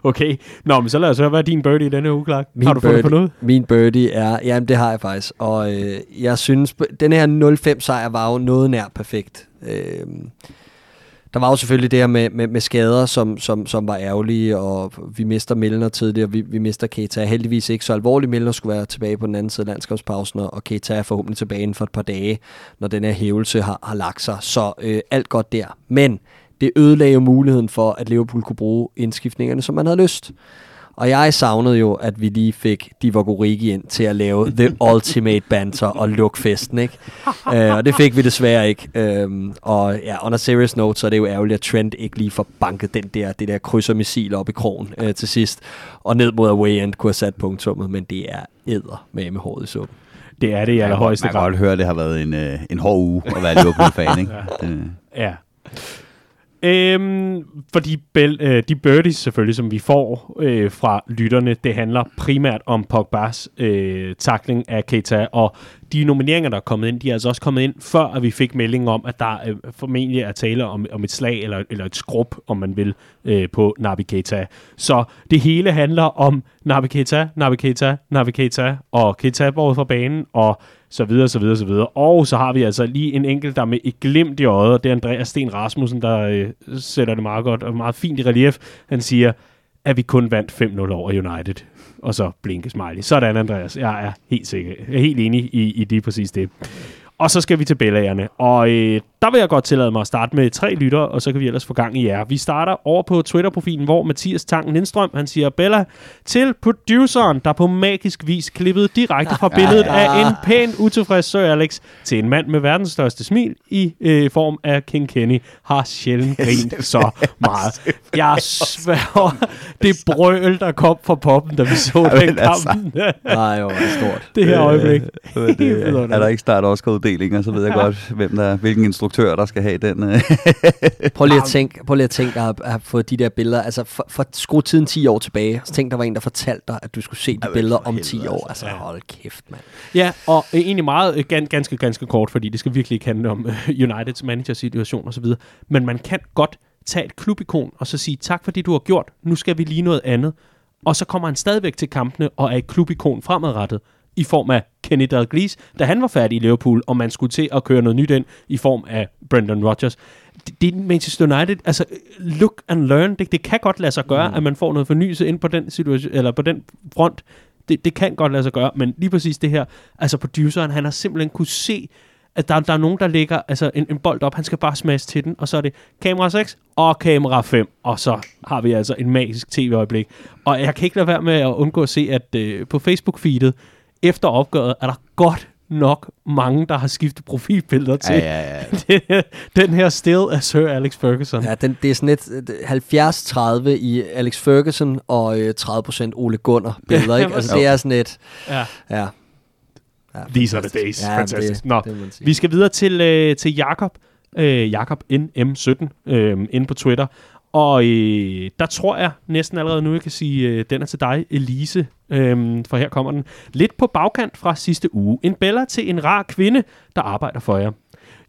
Okay. Nå, men så lad os høre, hvad er din birdie i denne uge, Clark? Min Har du fundet på birdie- noget? Min birdie er, jamen det har jeg faktisk, og øh, jeg synes, den her 0-5 sejr var jo noget nær perfekt. Øh, der var jo selvfølgelig det her med, med, med skader, som, som, som var ærgerlige, og vi mister Milner tidligere, vi, vi mister Keita. Heldigvis ikke så alvorligt, Milner skulle være tilbage på den anden side af landskabspausen, og Keita er forhåbentlig tilbage inden for et par dage, når den her hævelse har, har lagt sig. Så øh, alt godt der. Men det ødelagde jo muligheden for, at Liverpool kunne bruge indskiftningerne, som man havde lyst. Og jeg savnede jo, at vi lige fik Divock Origi ind til at lave The [laughs] Ultimate Banter og lukke festen, ikke? uh, og det fik vi desværre ikke. Um, og ja, on a serious note, så er det jo ærgerligt, at Trent ikke lige får banket den der, det der krydsermissil op i krogen uh, til sidst. Og ned mod away end kunne have sat punktummet, men det er æder med med håret i suppen. Det er det i allerhøjeste Man kan grad. godt høre, at det har været en, øh, en hård uge at være Liverpool-fan, [laughs] ikke? Det, Ja. Øhm, fordi bel, øh, de birdies selvfølgelig, som vi får øh, fra lytterne, det handler primært om Pogba's øh, takling af Keita, og de nomineringer, der er kommet ind, de er altså også kommet ind, før at vi fik melding om, at der øh, formentlig er tale om, om et slag, eller, eller et skrub, om man vil, øh, på Nabi Keita. Så det hele handler om Nabi Keita, Nabi Keita, Nabi Keita, og Keita båret fra banen, og så videre, så videre, så videre. Og så har vi altså lige en enkelt, der med et glimt i øjet, og det er Andreas Sten Rasmussen, der øh, sætter det meget godt og meget fint i relief. Han siger, at vi kun vandt 5-0 over United. Og så blinke smiley. Sådan, Andreas. Jeg er helt sikker. Jeg er helt enig i, i det præcis det. Og så skal vi til Bellagerne. Og øh, der vil jeg godt tillade mig at starte med tre lytter, og så kan vi ellers få gang i jer. Vi starter over på Twitter-profilen, hvor Mathias Tangen Lindstrøm, han siger, Bella, til produceren, der på magisk vis klippede direkte fra [laughs] billedet af en pæn utilfreds Sir Alex til en mand med verdens største smil i øh, form af King Kenny, har sjældent grint [laughs] så meget. Jeg sværger det brøl, der kom fra poppen, da vi så den altså. kampen. Nej, det er stort. det her øjeblik. Øh, [laughs] det, er der ikke start Oscar-uddelinger, så ved jeg [laughs] godt, hvem der, hvilken instruktør, der skal have den. øh. [laughs] Prøv lige at tænke, prøv lige at tænke at have, fået de der billeder, altså for, for skru tiden 10 år tilbage, så tænk, der var en, der fortalte dig, at du skulle se de billeder om helvede, 10 år. altså. Altså, hold kæft, mand. Ja, og øh, egentlig meget, øh, gan, ganske, ganske kort, fordi det skal virkelig ikke handle om øh, [laughs] Uniteds managersituation osv., men man kan godt tage et klubikon og så sige, tak for det, du har gjort, nu skal vi lige noget andet. Og så kommer han stadigvæk til kampene og er et klubikon fremadrettet. I form af Kenny Dalglish, da han var færdig i Liverpool, og man skulle til at køre noget nyt ind i form af Brendan Rodgers. Det, det er Manchester United, altså look and learn, det, det kan godt lade sig gøre, mm. at man får noget fornyelse ind på den situation, eller på den front. Det, det kan godt lade sig gøre, men lige præcis det her, altså produceren, han har simpelthen kunne se, at der, der er nogen, der lægger altså en, en bold op, han skal bare smash til den, og så er det kamera 6 og kamera 5, og så har vi altså en magisk tv-øjeblik. Og jeg kan ikke lade være med at undgå at se, at øh, på Facebook-feedet, efter opgøret, er der godt nok mange, der har skiftet profilbilleder til Ja, ja, ja. [laughs] den her still af Sir Alex Ferguson. Ja, den, det er sådan et øh, 70-30 i Alex Ferguson og øh, 30% Ole Gunnar [laughs] billeder, ikke? Altså det er sådan et... Ja. Ja. ja These are the days. Ja, Fantastisk. det- Nå, det vi skal videre til, øh, til Jakob. Øh, Jakob NM17 øh, inde på Twitter. Og øh, der tror jeg næsten allerede nu, jeg kan sige, øh, den er til dig, Elise. Øhm, for her kommer den. Lidt på bagkant fra sidste uge. En bella til en rar kvinde, der arbejder for jer.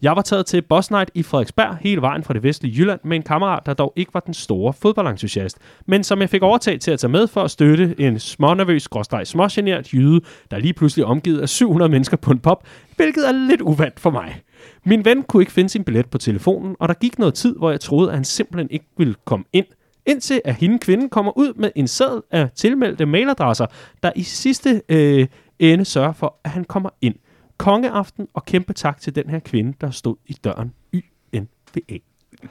Jeg var taget til Boss Night i Frederiksberg, hele vejen fra det vestlige Jylland, med en kammerat, der dog ikke var den store fodboldentusiast, men som jeg fik overtaget til at tage med for at støtte en smånervøs, skråstreg, smågenert jyde, der lige pludselig er omgivet af 700 mennesker på en pop, hvilket er lidt uvandt for mig. Min ven kunne ikke finde sin billet på telefonen, og der gik noget tid, hvor jeg troede, at han simpelthen ikke ville komme ind. Indtil at hende kvinde kommer ud med en sæd af tilmeldte mailadresser, der i sidste øh, ende sørger for, at han kommer ind. Kongeaften og kæmpe tak til den her kvinde, der stod i døren. YNVA.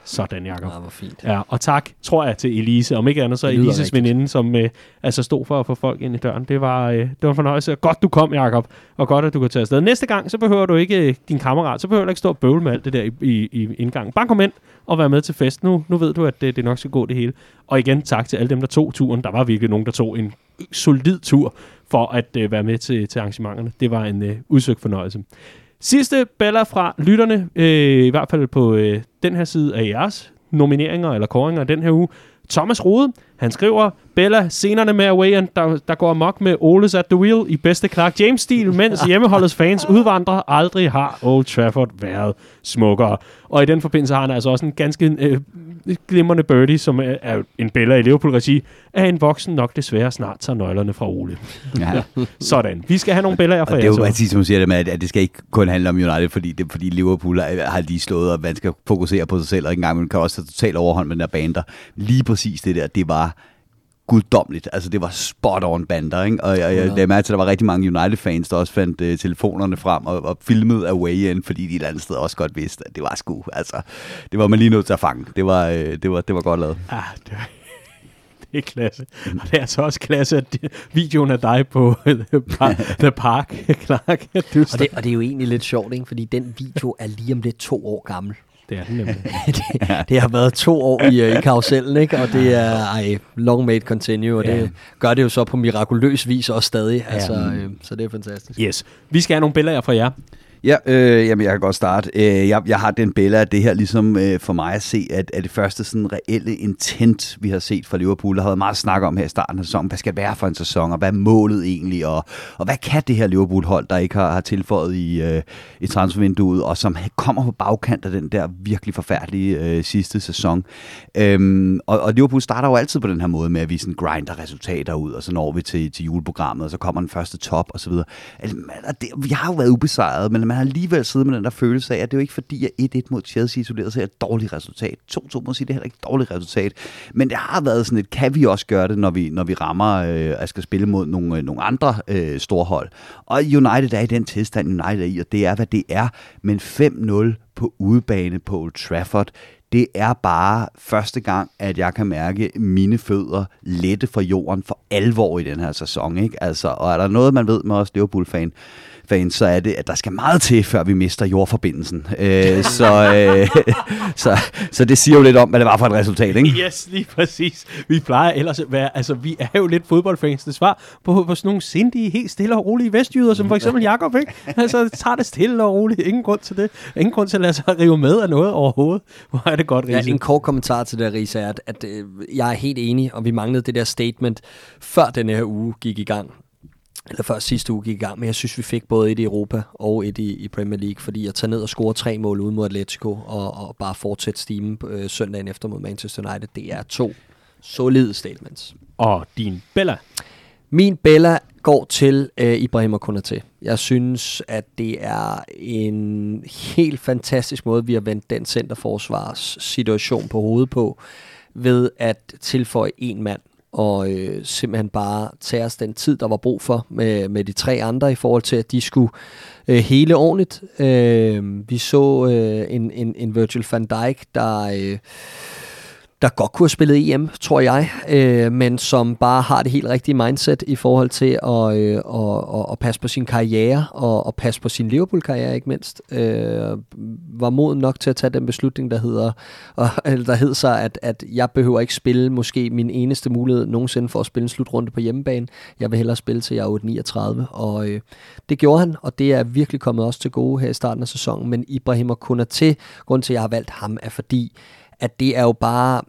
Sådan, Jacob. Ja, hvor fint. Ja, og tak, tror jeg, til Elise. Om ikke andet, så Elises rigtigt. veninde, som øh, altså stod for at få folk ind i døren. Det var, øh, det var en fornøjelse. Godt, du kom, Jacob. Og godt, at du kan tage afsted. Næste gang, så behøver du ikke øh, din kammerat. Så behøver du ikke stå og bøvle med alt det der i, i, i indgangen. Bare kom ind og vær med til fest. Nu, nu ved du, at det, det nok skal gå det hele. Og igen, tak til alle dem, der tog turen. Der var virkelig nogen, der tog en solid tur for at øh, være med til, til arrangementerne. Det var en øh, udsøgt fornøjelse. Sidste baller fra lytterne, øh, i hvert fald på øh, den her side af jeres nomineringer eller koringer den her uge. Thomas Rode, han skriver, Bella, scenerne med Away, der, der går amok med Oles at the wheel i bedste Clark James-stil, mens hjemmeholdets fans udvandrer, aldrig har Old Trafford været smukkere. Og i den forbindelse har han altså også en ganske øh, glimrende birdie, som er, er en Bella i Liverpool-regi, af en voksen nok desværre snart tager nøglerne fra Ole. Ja. [laughs] Sådan. Vi skal have nogle Bellaer fra Og det er jer. jo præcis som siger det med, at, at det skal ikke kun handle om United, fordi, det, fordi Liverpool er- har lige slået, og man skal fokusere på sig selv, og ikke engang man kan også have totalt overhånd med den der bander. Lige præcis det der, det var guddommeligt. Altså, det var spot on bander, ikke? Og jeg, jeg lagde mærke til, at der var rigtig mange United-fans, der også fandt øh, telefonerne frem og, og filmede away in, fordi de et eller andet sted også godt vidste, at det var sgu, altså, det var man lige nødt til at fange. Det var, øh, det var, det var godt lavet. Ah, det, er, [laughs] det er klasse. Og det er altså også klasse, at de- videoen af dig på [laughs] The Park, [laughs] The Park Clark. Du Og det, og det er jo egentlig lidt sjovt, ikke? fordi den video er lige om lidt to år gammel. Det er den nemlig. [laughs] det, det har været to år i, øh, i karusellen, ikke? og det er ej, long may it continue, og Ja. det gør det jo så på mirakuløs vis også stadig. Altså, øh, så det er fantastisk. Yes. Vi skal have nogle billeder fra jer. Ja, øh, jamen jeg kan godt starte. Øh, jeg, jeg har den billede af det her ligesom øh, for mig at se, at, at det første sådan reelle intent, vi har set fra Liverpool, der har været meget snak om her i starten af sæsonen. Hvad skal det være for en sæson, og hvad er målet egentlig, og, og hvad kan det her Liverpool-hold, der ikke har, har tilføjet i, øh, i transfervinduet, og som kommer på bagkant af den der virkelig forfærdelige øh, sidste sæson. Øhm, og, og Liverpool starter jo altid på den her måde med, at vi sådan grinder resultater ud, og så når vi til, til juleprogrammet, og så kommer den første top, og så videre. Altså, det, vi har jo været ubesejret, men man har alligevel siddet med den der følelse af, at det er jo ikke fordi, at 1-1 mod Chelsea isoleret set er et dårligt resultat. 2-2 må sige, det er heller ikke et dårligt resultat. Men det har været sådan et, kan vi også gøre det, når vi, når vi rammer øh, at skal spille mod nogle, øh, nogle andre øh, store hold. Og United er i den tilstand, United er i, og det er, hvad det er. Men 5-0 på udebane på Old Trafford, det er bare første gang, at jeg kan mærke mine fødder lette fra jorden for alvor i den her sæson. Ikke? Altså, og er der noget, man ved med os Liverpool-fan, fans, så er det, at der skal meget til, før vi mister jordforbindelsen. Øh, så, øh, [laughs] så, så det siger jo lidt om, hvad det var for et resultat. Ikke? Yes, lige præcis. Vi plejer ellers at være, altså vi er jo lidt fodboldfans. Det svar på, på sådan nogle sindige, helt stille og rolige vestjyder, som for eksempel Jakob, ikke? Altså tager det stille og roligt. Ingen grund til det. Ingen grund til at lade sig rive med af noget overhovedet. Hvor er det godt, Ja, Riese. en kort kommentar til det, Risa, er, at, at øh, jeg er helt enig, og vi manglede det der statement, før den her uge gik i gang. Eller før sidste uge gik i gang, men jeg synes, vi fik både et i Europa og et i, i Premier League, fordi at tage ned og score tre mål ude mod Atletico, og, og bare fortsætte stimen øh, søndagen efter mod Manchester United, det er to solide statements. Og din Bella. Min Bella går til øh, Ibrahim Konate. Jeg synes, at det er en helt fantastisk måde, vi har vendt den centerforsvars situation på hovedet på, ved at tilføje en mand og øh, simpelthen bare tage os den tid, der var brug for med, med de tre andre i forhold til, at de skulle øh, hele ordentligt. Øh, vi så øh, en, en, en Virgil van Dijk, der... Øh, der godt kunne have spillet EM, tror jeg, øh, men som bare har det helt rigtige mindset i forhold til at, øh, at, at, at passe på sin karriere og at passe på sin Liverpool-karriere ikke mindst. Øh, var moden nok til at tage den beslutning, der hedder, [laughs] og, eller der hed sig, at, at jeg behøver ikke spille måske min eneste mulighed nogensinde for at spille en slutrunde på hjemmebane. Jeg vil hellere spille til jeg er 39, og øh, det gjorde han, og det er virkelig kommet også til gode her i starten af sæsonen, men Ibrahim og til, grund til, at jeg har valgt ham, er fordi, at det er jo bare...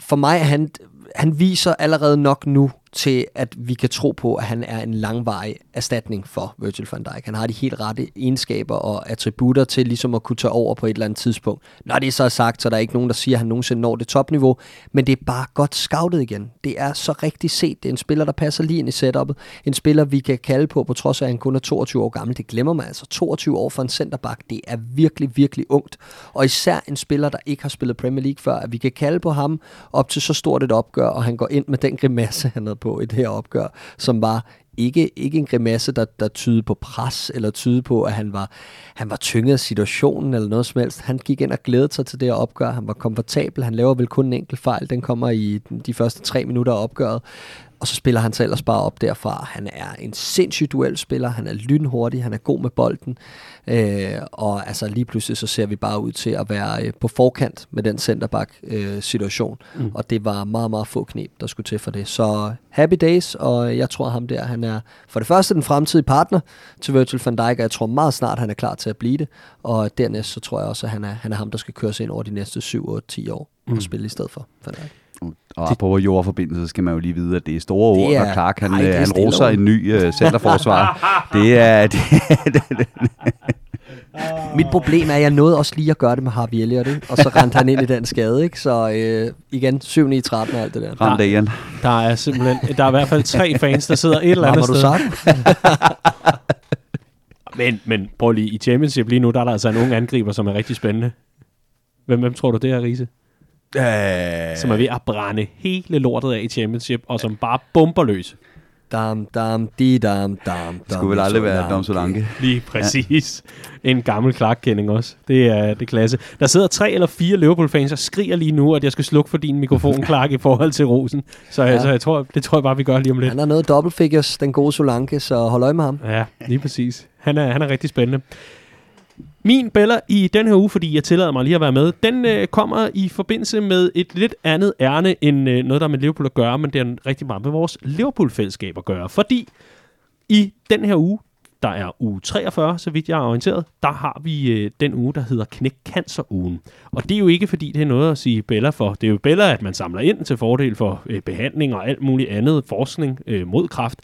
For mig han, han viser allerede nok nu, til, at vi kan tro på, at han er en langvarig erstatning for Virgil van Dijk. Han har de helt rette egenskaber og attributter til ligesom at kunne tage over på et eller andet tidspunkt. Når det så er sagt, så er der ikke nogen, der siger, at han nogensinde når det topniveau, men det er bare godt scoutet igen. Det er så rigtigt set. Det er en spiller, der passer lige ind i setupet. En spiller, vi kan kalde på, på trods af, at han kun er 22 år gammel. Det glemmer man altså. 22 år for en centerback, det er virkelig, virkelig ungt. Og især en spiller, der ikke har spillet Premier League før, at vi kan kalde på ham op til så stort et opgør, og han går ind med den grimasse, han havde på i det her opgør, som var ikke, ikke en grimasse, der, der tyde på pres, eller tyde på, at han var, han var tynget af situationen, eller noget som helst. Han gik ind og glædede sig til det her opgør. Han var komfortabel. Han laver vel kun en enkelt fejl. Den kommer i de første tre minutter af opgøret og så spiller han sig ellers bare op derfra. Han er en sindssygt duelspiller, han er lynhurtig, han er god med bolden, øh, og altså lige pludselig så ser vi bare ud til at være øh, på forkant med den centerback-situation, øh, mm. og det var meget, meget få knep, der skulle til for det. Så happy days, og jeg tror ham der, han er for det første den fremtidige partner til Virgil van Dijk, og jeg tror meget snart, han er klar til at blive det, og dernæst så tror jeg også, at han er, han er ham, der skal køres ind over de næste 7-8-10 år mm. og spille i stedet for van Dijk. Og på jordforbindelse skal man jo lige vide, at det er store ord, når Clark han, ej, øh, han roser en ny uh, centerforsvar. det er... [laughs] Det, det, det, [laughs] Mit problem er, at jeg nåede også lige at gøre det med Harvey Elliott, ikke? og så rendte han ind i den skade. Ikke? Så øh, igen, 7 9 13 og alt det der. Ramt det igen. Der er simpelthen, der er i hvert fald tre fans, der sidder et eller andet sted. du sagt? [laughs] men, men prøv lige, i Championship lige nu, der er der altså en ung angriber, som er rigtig spændende. Hvem, hvem tror du det er, Riese? Øh... Som er ved at brænde hele lortet af i Championship, og som bare bomber løs. Dam, dam, di, dam, dam, dam. Det skulle vel aldrig være Dom Solanke. Lige præcis. Ja. En gammel Clark-kending også. Det er det klasse. Der sidder tre eller fire Liverpool-fans og skriger lige nu, at jeg skal slukke for din mikrofon, [laughs] Clark, i forhold til Rosen. Så, ja. så jeg tror, det tror jeg bare, vi gør lige om lidt. Han har noget double figures, den gode Solanke, så hold øje med ham. Ja, lige præcis. Han er, han er rigtig spændende. Min beller i den her uge, fordi jeg tillader mig lige at være med, den øh, kommer i forbindelse med et lidt andet ærne end øh, noget, der er med Liverpool at gøre, men det er rigtig meget med vores Liverpool-fællesskab at gøre. Fordi i den her uge, der er uge 43, så vidt jeg er orienteret, der har vi øh, den uge, der hedder Knæk Cancer-ugen. Og det er jo ikke, fordi det er noget at sige Bella for. Det er jo Bella, at man samler ind til fordel for øh, behandling og alt muligt andet forskning øh, mod kræft.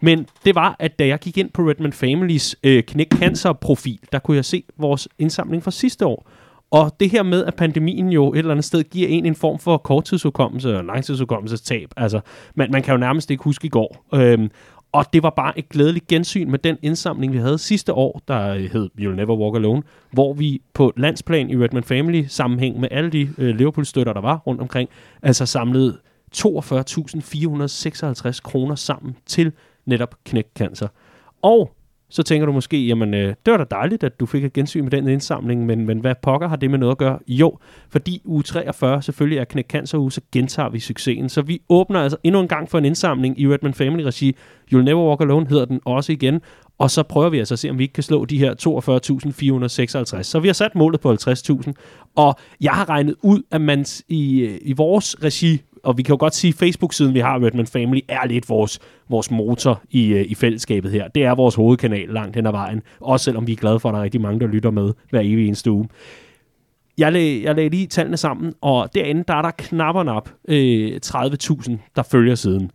Men det var, at da jeg gik ind på Redman Families øh, knæk cancer profil, der kunne jeg se vores indsamling fra sidste år. Og det her med, at pandemien jo et eller andet sted giver en en form for korttidsudkommelse og langtidsudkommelsestab. Altså, man, man kan jo nærmest ikke huske i går. Øhm, og det var bare et glædeligt gensyn med den indsamling, vi havde sidste år, der øh, hed You'll Never Walk Alone, hvor vi på landsplan i Redman Family sammenhæng med alle de øh, Liverpool-støtter, der var rundt omkring, altså samlede 42.456 kroner sammen til netop knækcancer. Og så tænker du måske, jamen øh, det var da dejligt, at du fik et gensyn med den indsamling, men, men hvad pokker har det med noget at gøre? Jo, fordi uge 43 selvfølgelig er knæk cancer uge, så gentager vi succesen. Så vi åbner altså endnu en gang for en indsamling i Redman Family Regi. You'll Never Walk Alone hedder den også igen. Og så prøver vi altså at se, om vi ikke kan slå de her 42.456. Så vi har sat målet på 50.000. Og jeg har regnet ud, at man i, øh, i vores regi og vi kan jo godt sige, at Facebook-siden, vi har Redman Family, er lidt vores, vores motor i, øh, i fællesskabet her. Det er vores hovedkanal langt hen ad vejen. Også selvom vi er glade for, at der er rigtig mange, der lytter med hver evig eneste uge. Jeg lagde, jeg lagde lige tallene sammen, og derinde der er der knap og nap øh, 30.000, der følger siden.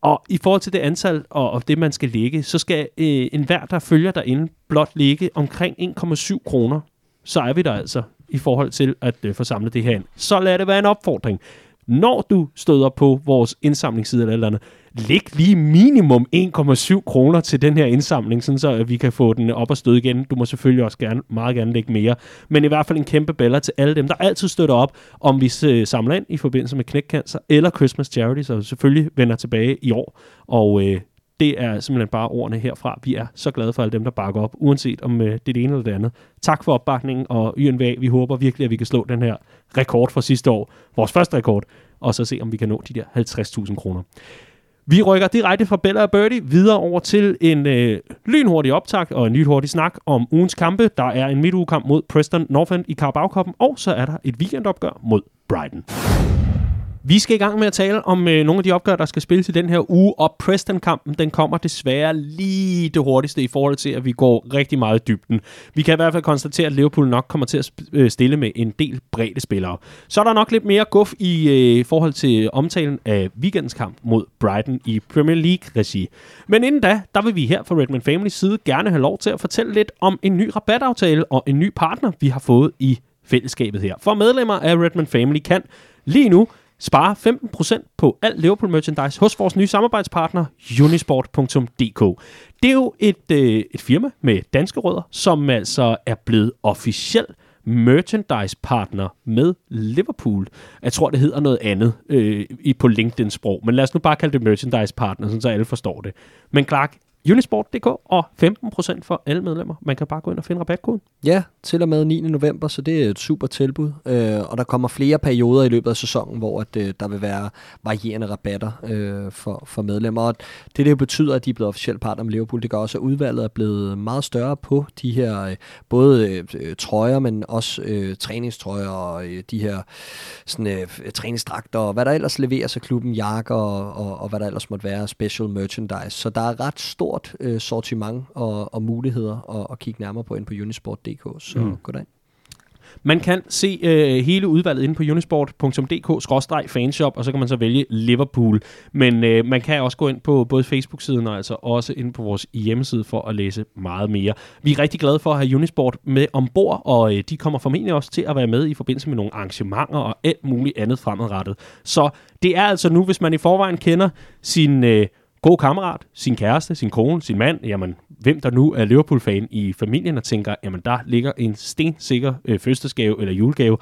Og i forhold til det antal og, og det, man skal lægge, så skal øh, enhver, der følger derinde, blot ligge omkring 1,7 kroner. Så er vi der altså i forhold til at øh, få samlet det her ind. Så lad det være en opfordring når du støder på vores indsamlingsside eller eller andet, læg lige minimum 1,7 kroner til den her indsamling, sådan så at vi kan få den op og støde igen. Du må selvfølgelig også gerne, meget gerne lægge mere. Men i hvert fald en kæmpe beller til alle dem, der altid støtter op, om vi øh, samler ind i forbindelse med knækcancer eller Christmas Charity, så selvfølgelig vender tilbage i år. Og øh, det er simpelthen bare ordene herfra. Vi er så glade for alle dem, der bakker op, uanset om øh, det er det ene eller det andet. Tak for opbakningen, og YNVA, vi håber virkelig, at vi kan slå den her rekord fra sidste år, vores første rekord, og så se, om vi kan nå de der 50.000 kroner. Vi rykker direkte fra Bella og Birdie videre over til en øh, lynhurtig optag og en lynhurtig snak om ugens kampe. Der er en midtugekamp mod Preston Northend i Carabao Cup'en, og så er der et weekendopgør mod Brighton. Vi skal i gang med at tale om øh, nogle af de opgør, der skal spilles i den her uge, og Preston-kampen, den kommer desværre lige det hurtigste i forhold til, at vi går rigtig meget i dybden. Vi kan i hvert fald konstatere, at Liverpool nok kommer til at øh, stille med en del brede spillere. Så er der nok lidt mere guf i øh, forhold til omtalen af weekendens kamp mod Brighton i Premier League-regi. Men inden da, der vil vi her fra Redman Families side gerne have lov til at fortælle lidt om en ny rabataftale og en ny partner, vi har fået i fællesskabet her. For medlemmer af Redman Family kan lige nu Spare 15% på alt Liverpool merchandise hos vores nye samarbejdspartner unisport.dk. Det er jo et, øh, et firma med danske rødder, som altså er blevet officiel merchandise-partner med Liverpool. Jeg tror, det hedder noget andet øh, i på LinkedIn-sprog, men lad os nu bare kalde det merchandise-partner, så alle forstår det. Men Clark, Unisport.dk og 15% for alle medlemmer. Man kan bare gå ind og finde rabatkoden. Ja, til og med 9. november, så det er et super tilbud. Øh, og der kommer flere perioder i løbet af sæsonen, hvor at, øh, der vil være varierende rabatter øh, for, for medlemmer. Og det, det betyder, at de er blevet officielt partner med Liverpool. Det gør også, at udvalget er blevet meget større på de her øh, både øh, trøjer, men også øh, træningstrøjer og øh, de her sådan, øh, træningsdragter og hvad der ellers leveres af klubben, jakker og, og, og hvad der ellers måtte være, special merchandise. Så der er ret stort øh, sortiment og, og muligheder at, at kigge nærmere på ind på unisport.dk. Så mm. goddag. Man kan se øh, hele udvalget inde på unisport.dk-fanshop, og så kan man så vælge Liverpool. Men øh, man kan også gå ind på både Facebook-siden og altså også ind på vores hjemmeside for at læse meget mere. Vi er rigtig glade for at have Unisport med ombord, og øh, de kommer formentlig også til at være med i forbindelse med nogle arrangementer og alt muligt andet fremadrettet. Så det er altså nu, hvis man i forvejen kender sin... Øh, god kammerat, sin kæreste, sin kone, sin mand, jamen hvem der nu er Liverpool-fan i familien og tænker, jamen der ligger en stensikker øh, fødselsdagsgave eller julegave,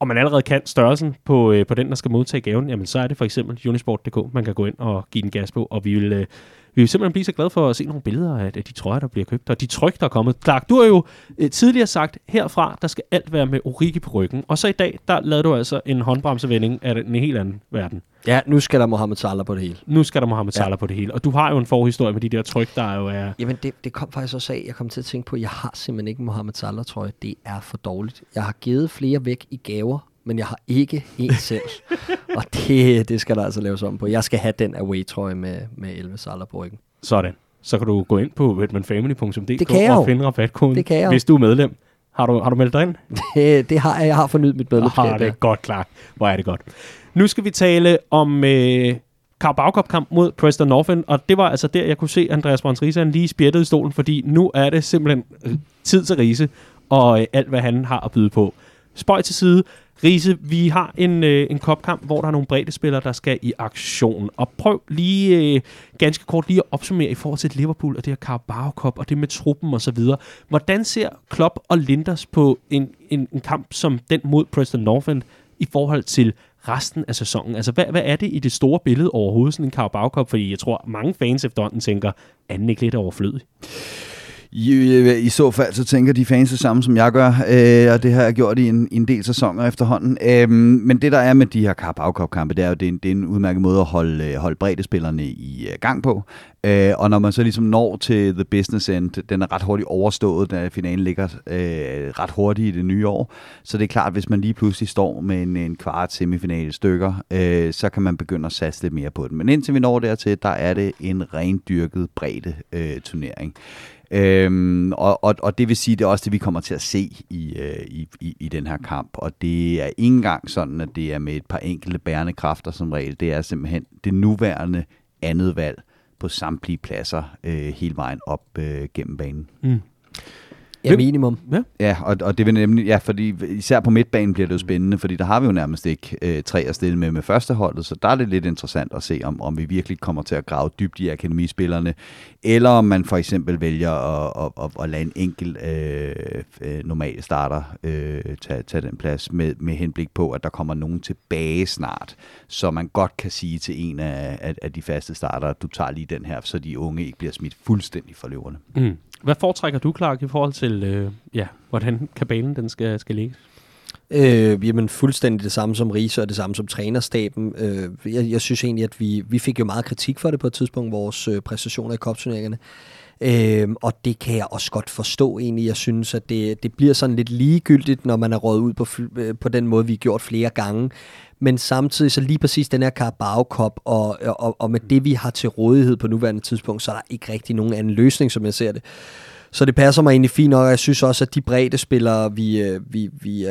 og man allerede kan størrelsen på, øh, på den, der skal modtage gaven, jamen så er det for eksempel unisport.dk, man kan gå ind og give den gas på, og vi vil, øh, vi vil simpelthen blive så glade for at se nogle billeder af, de trøjer, der bliver købt, og de tryk, der er kommet. Clark, du har jo øh, tidligere sagt, herfra, der skal alt være med Origi på ryggen, og så i dag, der lavede du altså en håndbremsevending af en helt anden verden. Ja, nu skal der Mohamed Salah på det hele. Nu skal der Mohamed Salah ja. på det hele. Og du har jo en forhistorie med de der tryk, der jo er... Jamen, det, det kom faktisk også af, jeg kom til at tænke på, at jeg har simpelthen ikke en Mohamed Salah trøje. Det er for dårligt. Jeg har givet flere væk i gaver, men jeg har ikke en selv. [laughs] og det, det skal der altså laves om på. Jeg skal have den away-trøje med, med 11 Salah på ryggen. Sådan. Så kan du gå ind på redmanfamily.dk og finde rabatkoden, det kan jeg. hvis du er medlem. Har du, har du meldt dig ind? [laughs] Det, det har jeg. Jeg har fornyet mit medlemskab. Ah, det er godt klart. Hvor er det godt. Nu skal vi tale om øh, Carabao Cup kamp mod Preston Northend, og det var altså der, jeg kunne se Andreas Brøns Riese, lige spjættede i stolen, fordi nu er det simpelthen øh, tid til Riese, og øh, alt hvad han har at byde på. Spøj til side. Riese, vi har en, øh, en kopkamp, hvor der er nogle brede spillere, der skal i aktion. Og prøv lige øh, ganske kort lige at opsummere i forhold til Liverpool og det her Carabao Cup og det med truppen osv. Hvordan ser Klopp og Linders på en, en, en kamp som den mod Preston North End i forhold til resten af sæsonen? Altså, hvad, hvad er det i det store billede overhovedet, sådan en Carabao Cup? Fordi jeg tror, mange fans efterhånden tænker, anden ikke lidt overflødig? I, øh, I så fald, så tænker de fans det samme, som jeg gør, øh, og det har jeg gjort i en, en del sæsoner efterhånden. Øh, men det, der er med de her Carabao Cup-kampe, det er jo, det er en, det er en udmærket måde at holde, øh, holde breddespillerne i øh, gang på. Øh, og når man så ligesom når til The Business End, den er ret hurtigt overstået, da finalen ligger øh, ret hurtigt i det nye år. Så det er klart, hvis man lige pludselig står med en, en kvart semifinale stykker, øh, så kan man begynde at satse lidt mere på den. Men indtil vi når dertil, der er det en rendyrket bredde øh, turnering. Øhm, og, og, og det vil sige, det er også det, vi kommer til at se i, øh, i, i, i den her kamp. Og det er ikke engang sådan, at det er med et par enkelte bærende kræfter som regel. Det er simpelthen det nuværende andet valg på samtlige pladser øh, hele vejen op øh, gennem banen. Mm. Ja, minimum. Ja. Ja, og, og det vil nemlig, ja, fordi især på midtbanen bliver det jo spændende, fordi der har vi jo nærmest ikke øh, tre at stille med med førsteholdet, så der er det lidt interessant at se, om, om vi virkelig kommer til at grave dybt i akademispillerne, eller om man for eksempel vælger at, at, at, at lade en enkelt øh, øh, normal starter øh, tage, tage den plads, med, med henblik på, at der kommer nogen tilbage snart, så man godt kan sige til en af, af, af de faste starter, at du tager lige den her, så de unge ikke bliver smidt fuldstændig for løverne. Mm. Hvad foretrækker du, Clark, i forhold til, øh, ja, hvordan kabalen den skal, skal ligge? Øh, jamen fuldstændig det samme som Riese og det samme som trænerstaben. Øh, jeg, jeg synes egentlig, at vi, vi fik jo meget kritik for det på et tidspunkt, vores øh, præstationer i kopturneringerne. Øh, og det kan jeg også godt forstå egentlig. Jeg synes, at det, det bliver sådan lidt ligegyldigt, når man er rådet ud på, øh, på den måde, vi har gjort flere gange. Men samtidig så lige præcis den her Carabao Cup, og, og, og med det, vi har til rådighed på nuværende tidspunkt, så er der ikke rigtig nogen anden løsning, som jeg ser det. Så det passer mig egentlig fint nok, og jeg synes også, at de brede spillere, øh, vi, vi, vi,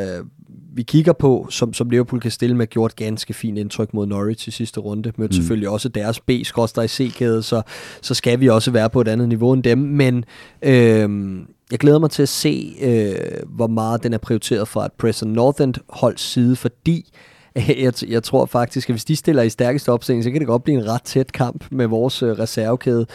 vi kigger på, som, som Liverpool kan stille med, gjort ganske fint indtryk mod Norwich i sidste runde. Mødte mm. selvfølgelig også deres b i C-kæde, så, så skal vi også være på et andet niveau end dem. Men øh, jeg glæder mig til at se, øh, hvor meget den er prioriteret fra et Preston Northend holds side, fordi [laughs] jeg, jeg tror faktisk, at hvis de stiller i stærkeste opstilling, så kan det godt blive en ret tæt kamp med vores øh, reservekæde.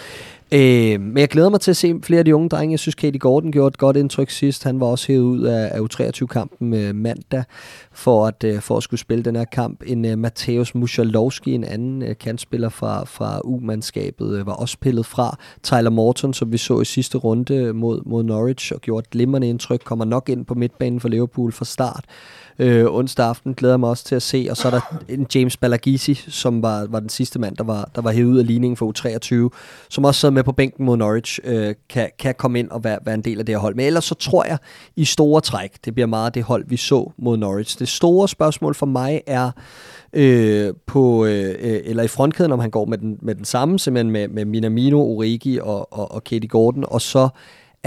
Øh, men jeg glæder mig til at se flere af de unge drenge. Jeg synes, Katie Gordon gjorde et godt indtryk sidst. Han var også hævet ud af, af U23-kampen øh, mandag for at, øh, for at skulle spille den her kamp. En øh, Mateusz Muszalowski, en anden øh, kantspiller fra, fra U-mandskabet, øh, var også pillet fra. Tyler Morton, som vi så i sidste runde mod, mod Norwich og gjorde et glimrende indtryk, kommer nok ind på midtbanen for Liverpool fra start øh, onsdag aften. Glæder mig også til at se. Og så er der en James Balagisi, som var, var den sidste mand, der var, der var hævet ud af ligningen for U23, som også sad med på bænken mod Norwich, øh, kan, kan komme ind og være, være en del af det her hold. Men ellers så tror jeg i store træk, det bliver meget det hold, vi så mod Norwich. Det store spørgsmål for mig er, øh, på, øh, øh eller i frontkæden, om han går med den, med den samme, simpelthen med, med Minamino, Origi og, og, og Katie Gordon, og så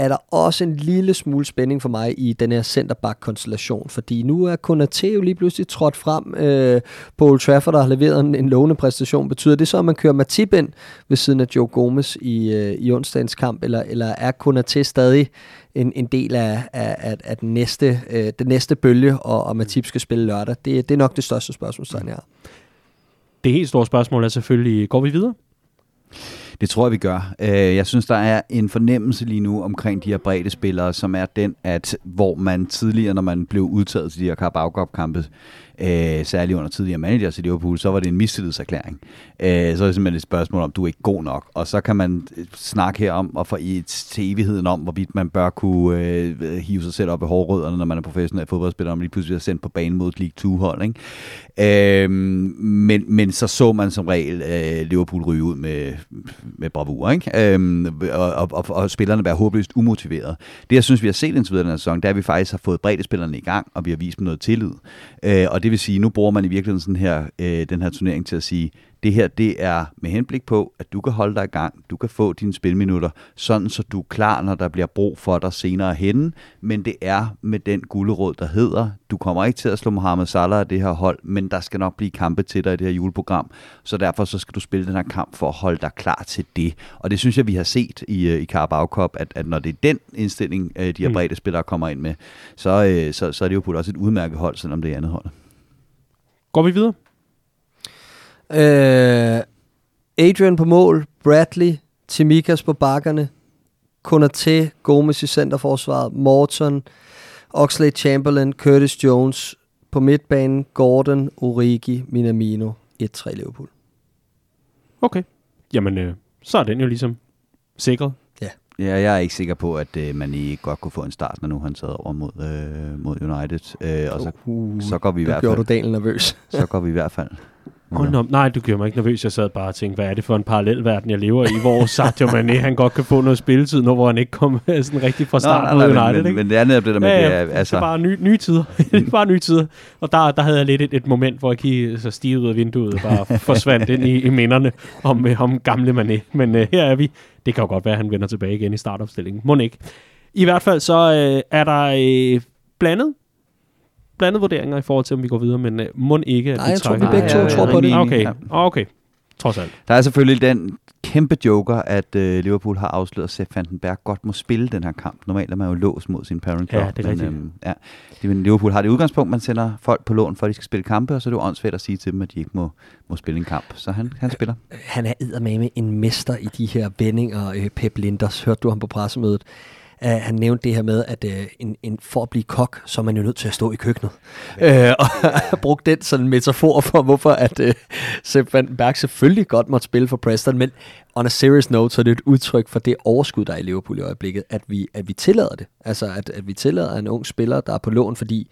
er der også en lille smule spænding for mig i den her centerback-konstellation, fordi nu er Konate jo lige pludselig trådt frem øh, på Old Trafford der har leveret en, en lovende præstation. Betyder det så, at man kører Matip ind ved siden af Joe Gomez i, øh, i onsdagens kamp, eller, eller er Konate stadig en, en del af, af, af, den, næste, øh, den næste bølge, og, og Matip skal spille lørdag? Det, det er nok det største spørgsmål, jeg har. Det helt store spørgsmål er selvfølgelig, går vi videre? Det tror jeg, vi gør. Øh, jeg synes, der er en fornemmelse lige nu omkring de her brede spillere, som er den, at hvor man tidligere, når man blev udtaget til de her Carabao-kampe, øh, særligt under tidligere managers i Liverpool, så var det en mistillidserklæring. Øh, så er det simpelthen et spørgsmål om, du er ikke god nok. Og så kan man øh, snakke her om, og få i til evigheden om, hvorvidt man bør kunne øh, hive sig selv op i hårrødderne, når man er professionel fodboldspiller, om man lige pludselig er sendt på banen mod et League 2-hold. Ikke? Øh, men, men så så man som regel øh, Liverpool ryge ud med, med bravur, ikke? Øh, og, og, og, og spillerne være håbløst umotiveret. Det, jeg synes, vi har set indtil videre den her sæson, det er, at vi faktisk har fået bredt spillerne i gang, og vi har vist dem noget tillid. Øh, og det vil sige, nu bruger man i virkeligheden sådan her, øh, den her turnering til at sige, det her det er med henblik på, at du kan holde dig i gang, du kan få dine spilminutter, sådan så du er klar, når der bliver brug for dig senere hen, men det er med den gulderåd, der hedder, du kommer ikke til at slå Mohamed Salah af det her hold, men der skal nok blive kampe til dig i det her juleprogram, så derfor så skal du spille den her kamp for at holde dig klar til det. Og det synes jeg, vi har set i, øh, i Carabao Cup, at, at når det er den indstilling, øh, de her mm. brede spillere kommer ind med, så, øh, så, så er det jo også et udmærket hold, selvom det er andet hold. Går vi videre? Øh, Adrian på mål, Bradley, Timikas på bakkerne, Konate, Gomes i centerforsvaret, Morton, Oxley Chamberlain, Curtis Jones på midtbanen, Gordon, Origi, Minamino, 1-3 Liverpool. Okay. Jamen, øh, så er den jo ligesom sikret. Ja. Jeg er ikke sikker på, at øh, man ikke godt kunne få en start, når nu han sad over mod, øh, mod United. Øh, og så, uh, så går vi i hvert fald... du Daniel nervøs. så går vi i hvert fald Oh, no, nej, du gjorde mig ikke nervøs. Jeg sad bare og tænkte, hvad er det for en parallelverden, jeg lever i, hvor Sadio [laughs] Mane, han godt kan få noget spilletid, nu hvor han ikke kom sådan rigtig fra start mod United. Men, ikke? men det er netop det der med, ja, ja, det er, altså... det er bare nye, nye tider. [laughs] det er bare nye tider. Og der, der havde jeg lidt et, et moment, hvor jeg kiggede så stive ud af vinduet og bare [laughs] forsvandt ind i, i minderne om, om gamle Mane. Men uh, her er vi. Det kan jo godt være, at han vender tilbage igen i startopstillingen. Må ikke. I hvert fald så uh, er der uh, blandet blandede vurderinger i forhold til, om vi går videre, men uh, må ikke, at Nej, vi jeg tror, vi begge to tror på det. Okay, okay. trods alt. Der er selvfølgelig den kæmpe joker, at øh, Liverpool har afsløret, at Sepp Vandenberg godt må spille den her kamp. Normalt er man jo låst mod sin parent club. Ja, det er rigtigt. øhm, ja, det, men Liverpool har det udgangspunkt, man sender folk på lån, for at de skal spille kampe, og så er det jo åndssvagt at sige til dem, at de ikke må, må spille en kamp. Så han, han spiller. Han er eddermame en mester i de her vendinger, øh, Pep Linders. Hørte du ham på pressemødet? Uh, han nævnte det her med, at uh, en, en, for at blive kok, så er man jo nødt til at stå i køkkenet. Uh, og [laughs] har brugt den sådan metafor for, hvorfor at uh, Sepp Van Berg selvfølgelig godt måtte spille for Preston, men on a serious note, så er det et udtryk for det overskud, der er i Liverpool i øjeblikket, at vi, at vi tillader det. Altså, at, at vi tillader en ung spiller, der er på lån, fordi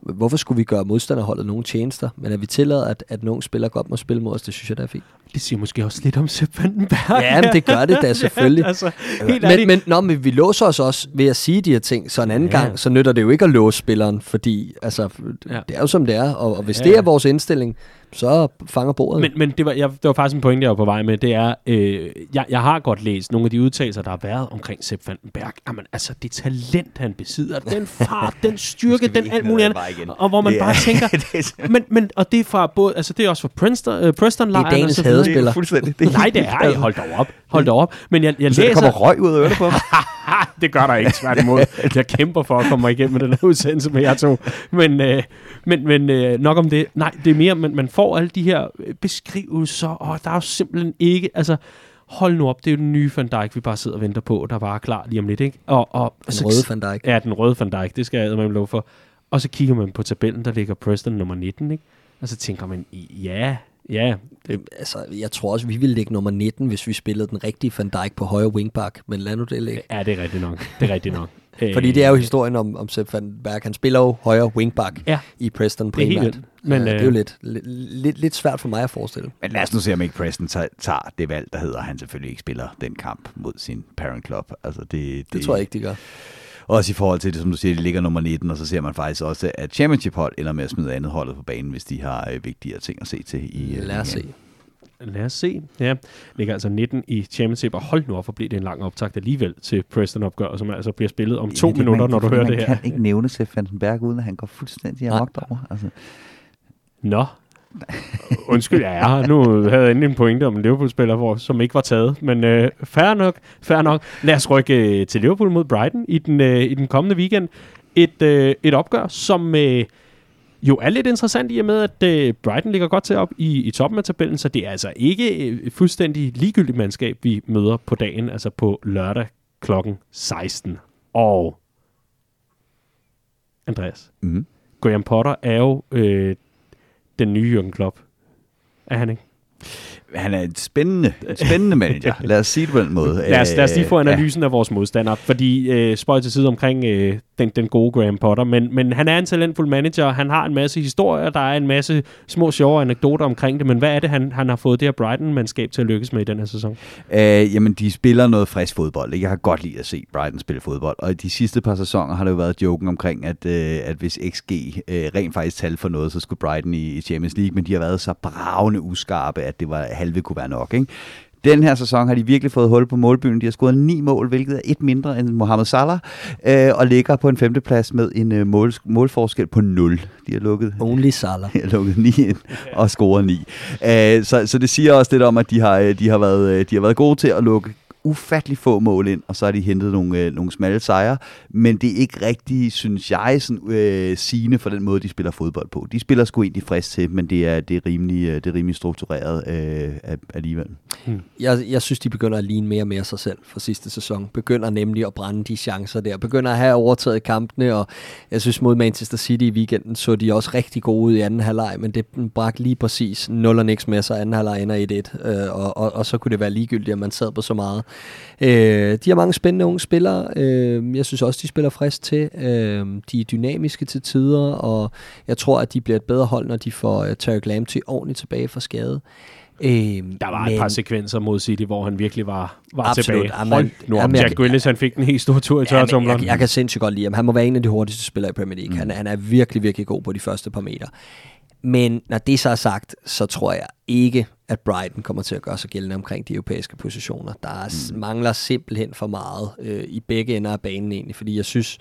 hvorfor skulle vi gøre modstanderholdet nogle tjenester? Men at vi tillader, at, at ung spiller godt må spille mod os, det synes jeg, der er fint. Det siger måske også lidt om Sepp Vandenberg. Ja, men det gør det da [laughs] selvfølgelig. altså, helt men, men, nå, men vi låser os også ved at sige de her ting, så en anden Ja. ja. gang, så nytter det jo ikke at låse spilleren, fordi altså, Ja. ja. det er jo som det er, og, og hvis Ja, ja, det ja. er vores indstilling, så fanger bordet. Men, men det, var, jeg, det var faktisk en pointe, jeg var på vej med. Det er, øh, jeg, jeg har godt læst nogle af de udtalelser, der har været omkring Sepp Vandenberg. Jamen, altså, det talent, han besidder, den fart, [laughs] den styrke, den alt muligt andet. Og hvor man er- bare tænker, [laughs] er men, men, og det er fra både, altså det er også fra Preston, øh, Preston Det er dagens hadespiller. fuldstændig. Det er Nej, det er altså. Hold da op. Hold da op. Men jeg, jeg Så der læser... kommer røg ud af ørerne på ham. [laughs] det gør der ikke, tværtimod. Jeg kæmper for at komme igennem med den her udsendelse med jer to. Men, øh, men, men øh, nok om det. Nej, det er mere, man, man får alle de her øh, beskrivelser, og der er jo simpelthen ikke... Altså, hold nu op, det er jo den nye Van Dijk, vi bare sidder og venter på, der bare er klar lige om lidt, ikke? Og, og, Den røde Van Dijk. Ja, den røde Van Dijk, det skal jeg med lov for. Og så kigger man på tabellen, der ligger Preston nummer 19, ikke? Og så tænker man, ja, ja, det, Altså, jeg tror også, vi ville ligge nummer 19, hvis vi spillede den rigtige Van Dijk på højre wingback, men lad nu det ligge. ja, det er rigtigt nok. Det er rigtigt nok. Øh, [laughs] Fordi det er jo historien om, om Sepp Van Berg. Han spiller jo højre wingback Ja. i Preston Det er helt primært. Men, Men, det er øh, jo lidt, lidt, lidt, svært for mig at forestille. Men lad os nu se, om ikke Preston tager, tager det valg, der hedder, at han selvfølgelig ikke spiller den kamp mod sin parent club. Altså det, det, Det tror jeg ikke, de gør. Også i forhold til det, som du siger, de ligger nummer 19, og så ser man faktisk også, at championship-hold ender med at smide andet holdet på banen, hvis de har øh, vigtigere ting at se til i øh, Lad os se. Lad os se. Ja, ligger altså 19 i Championship, og hold nu op, for bliver det en lang optakt alligevel til Preston-opgør, som altså bliver spillet om to Ja, det- minutter, man, når du hører man det her. kan ikke nævne Sepp Vandenberg, uden at han går fuldstændig amok derovre. Altså, Nå. [laughs] Undskyld, jeg er her. Nu havde jeg endelig en pointe om en Liverpool-spiller, som ikke var taget. Men øh, fair nok, fair nok. Lad os rykke øh, til Liverpool mod Brighton i den, øh, i den kommende weekend. Et, øh, et opgør, som øh, jo er lidt interessant i og med, at øh, Brighton ligger godt til op i, i toppen af tabellen, så det er altså ikke øh, et fuldstændig ligegyldigt mandskab, vi møder på dagen, altså på lørdag klokken 16. Og Andreas, mm-hmm. Graham Potter er jo øh, den nye Jürgen Klopp. Er han ikke? Han er et spændende, et spændende manager. [laughs] Lad os sige det på den måde. Lad os, lad os lige få Øh, ja. analysen af vores modstandere, fordi øh, spøj til side omkring øh, den, den gode Graham Potter, men, men han er en talentfuld manager, han har en masse historier, der er en masse små sjove anekdoter omkring det, men hvad er det, han, han har fået det her Brighton-mandskab til at lykkes med i den her sæson? Øh, jamen, de spiller noget frisk fodbold. Ikke? Jeg har godt lide at se Brighton spille fodbold. Og i de sidste par sæsoner har det jo været joken omkring, at, øh, at hvis XG øh, rent faktisk tal for noget, så skulle Brighton i, i Champions League. Men de har været så bravende uskarpe, at det var halve kunne være nok. Ikke? Den her sæson har de virkelig fået hul på målbyen. De har scoret ni mål, hvilket er et mindre end Mohamed Salah, øh, og ligger på en femteplads med en øh, mål, målforskel på 0. De har lukket [laughs] Only Salah. har lukket 9 ind og scoret 9. Uh, så, så det siger også lidt om, at de har, øh, de har, været, øh, de har været gode til at lukke ufattelig få mål ind, og så har de hentet nogle, øh, nogle smalle sejre, men det er ikke rigtig, synes jeg, sådan, øh, sigende for den måde, de spiller fodbold på. De spiller sgu egentlig frisk til, men det er, det er, rimelig, øh, det er rimelig struktureret øh, alligevel. alligevel. Jeg, jeg synes, de begynder at ligne mere og mere sig selv fra sidste sæson. Begynder nemlig at brænde de chancer der. Begynder at have overtaget kampene, og jeg synes mod Manchester City i weekenden så de også rigtig gode ud i anden halvleg, men det brak lige præcis 0 og niks med, så anden halvleg ender 1-1, øh, og, og, og så kunne det være ligegyldigt, at man sad på så meget. Øh, de har mange spændende unge spillere. Øh, jeg synes også, de spiller frisk til. Øh, de er dynamiske til tider, og jeg tror, at de bliver et bedre hold, når de får uh, Tarek Lamptey ordentligt tilbage fra skade. Øh, Der var et par sekvenser mod City, hvor han virkelig var, var Absolut. tilbage. Jamen, Hold nu op. jamen, jeg- Jack Grealish, han fik den helt store tur i men tørretumleren. jeg, jeg kan sindssygt godt lide ham. Han må være en af de hurtigste spillere i Premier League. Mm. Han, han er virkelig, virkelig god på de første par meter. Men når det så er sagt, så tror jeg ikke, at Brighton kommer til at gøre sig gældende omkring de europæiske positioner. Der er, mm. mangler simpelthen for meget øh, i begge ender af banen egentlig, fordi jeg synes,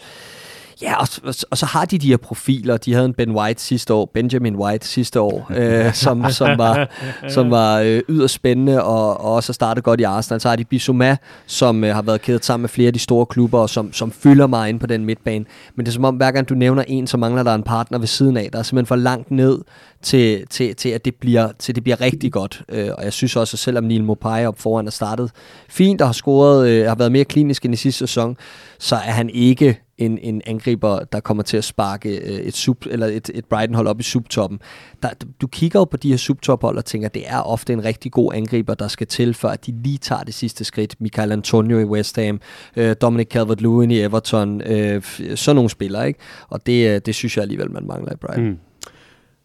Ja, og, og, og så har de de her profiler. De havde en Ben White sidste år, Benjamin White sidste år, [laughs] øh, som, som var, som var øh, yderst spændende og, og også har startet godt i Arsenal. Så har de Bissouma, som øh, har været kædet sammen med flere af de store klubber, og som, som fylder mig ind på den midtbane. Men det er som om, hver gang du nævner en, så mangler der en partner ved siden af. Der er simpelthen for langt ned til, til, til at det bliver, til det bliver rigtig godt. Øh, og jeg synes også, at selvom Neil Mopai op foran er startet fint og har scoret, øh, har været mere klinisk end i sidste sæson, så er han ikke en, en angriber, der kommer til at sparke øh, et, sub, eller et, et Brighton-hold op i subtoppen. Der, du kigger jo på de her subtophold og tænker, det er ofte en rigtig god angriber, der skal til, for at de lige tager det sidste skridt. Michael Antonio i West Ham, øh, Dominic Calvert-Lewin i Everton, øh, sådan nogle spillere, ikke? Og det, øh, det synes jeg alligevel, man mangler i Brighton. Mm.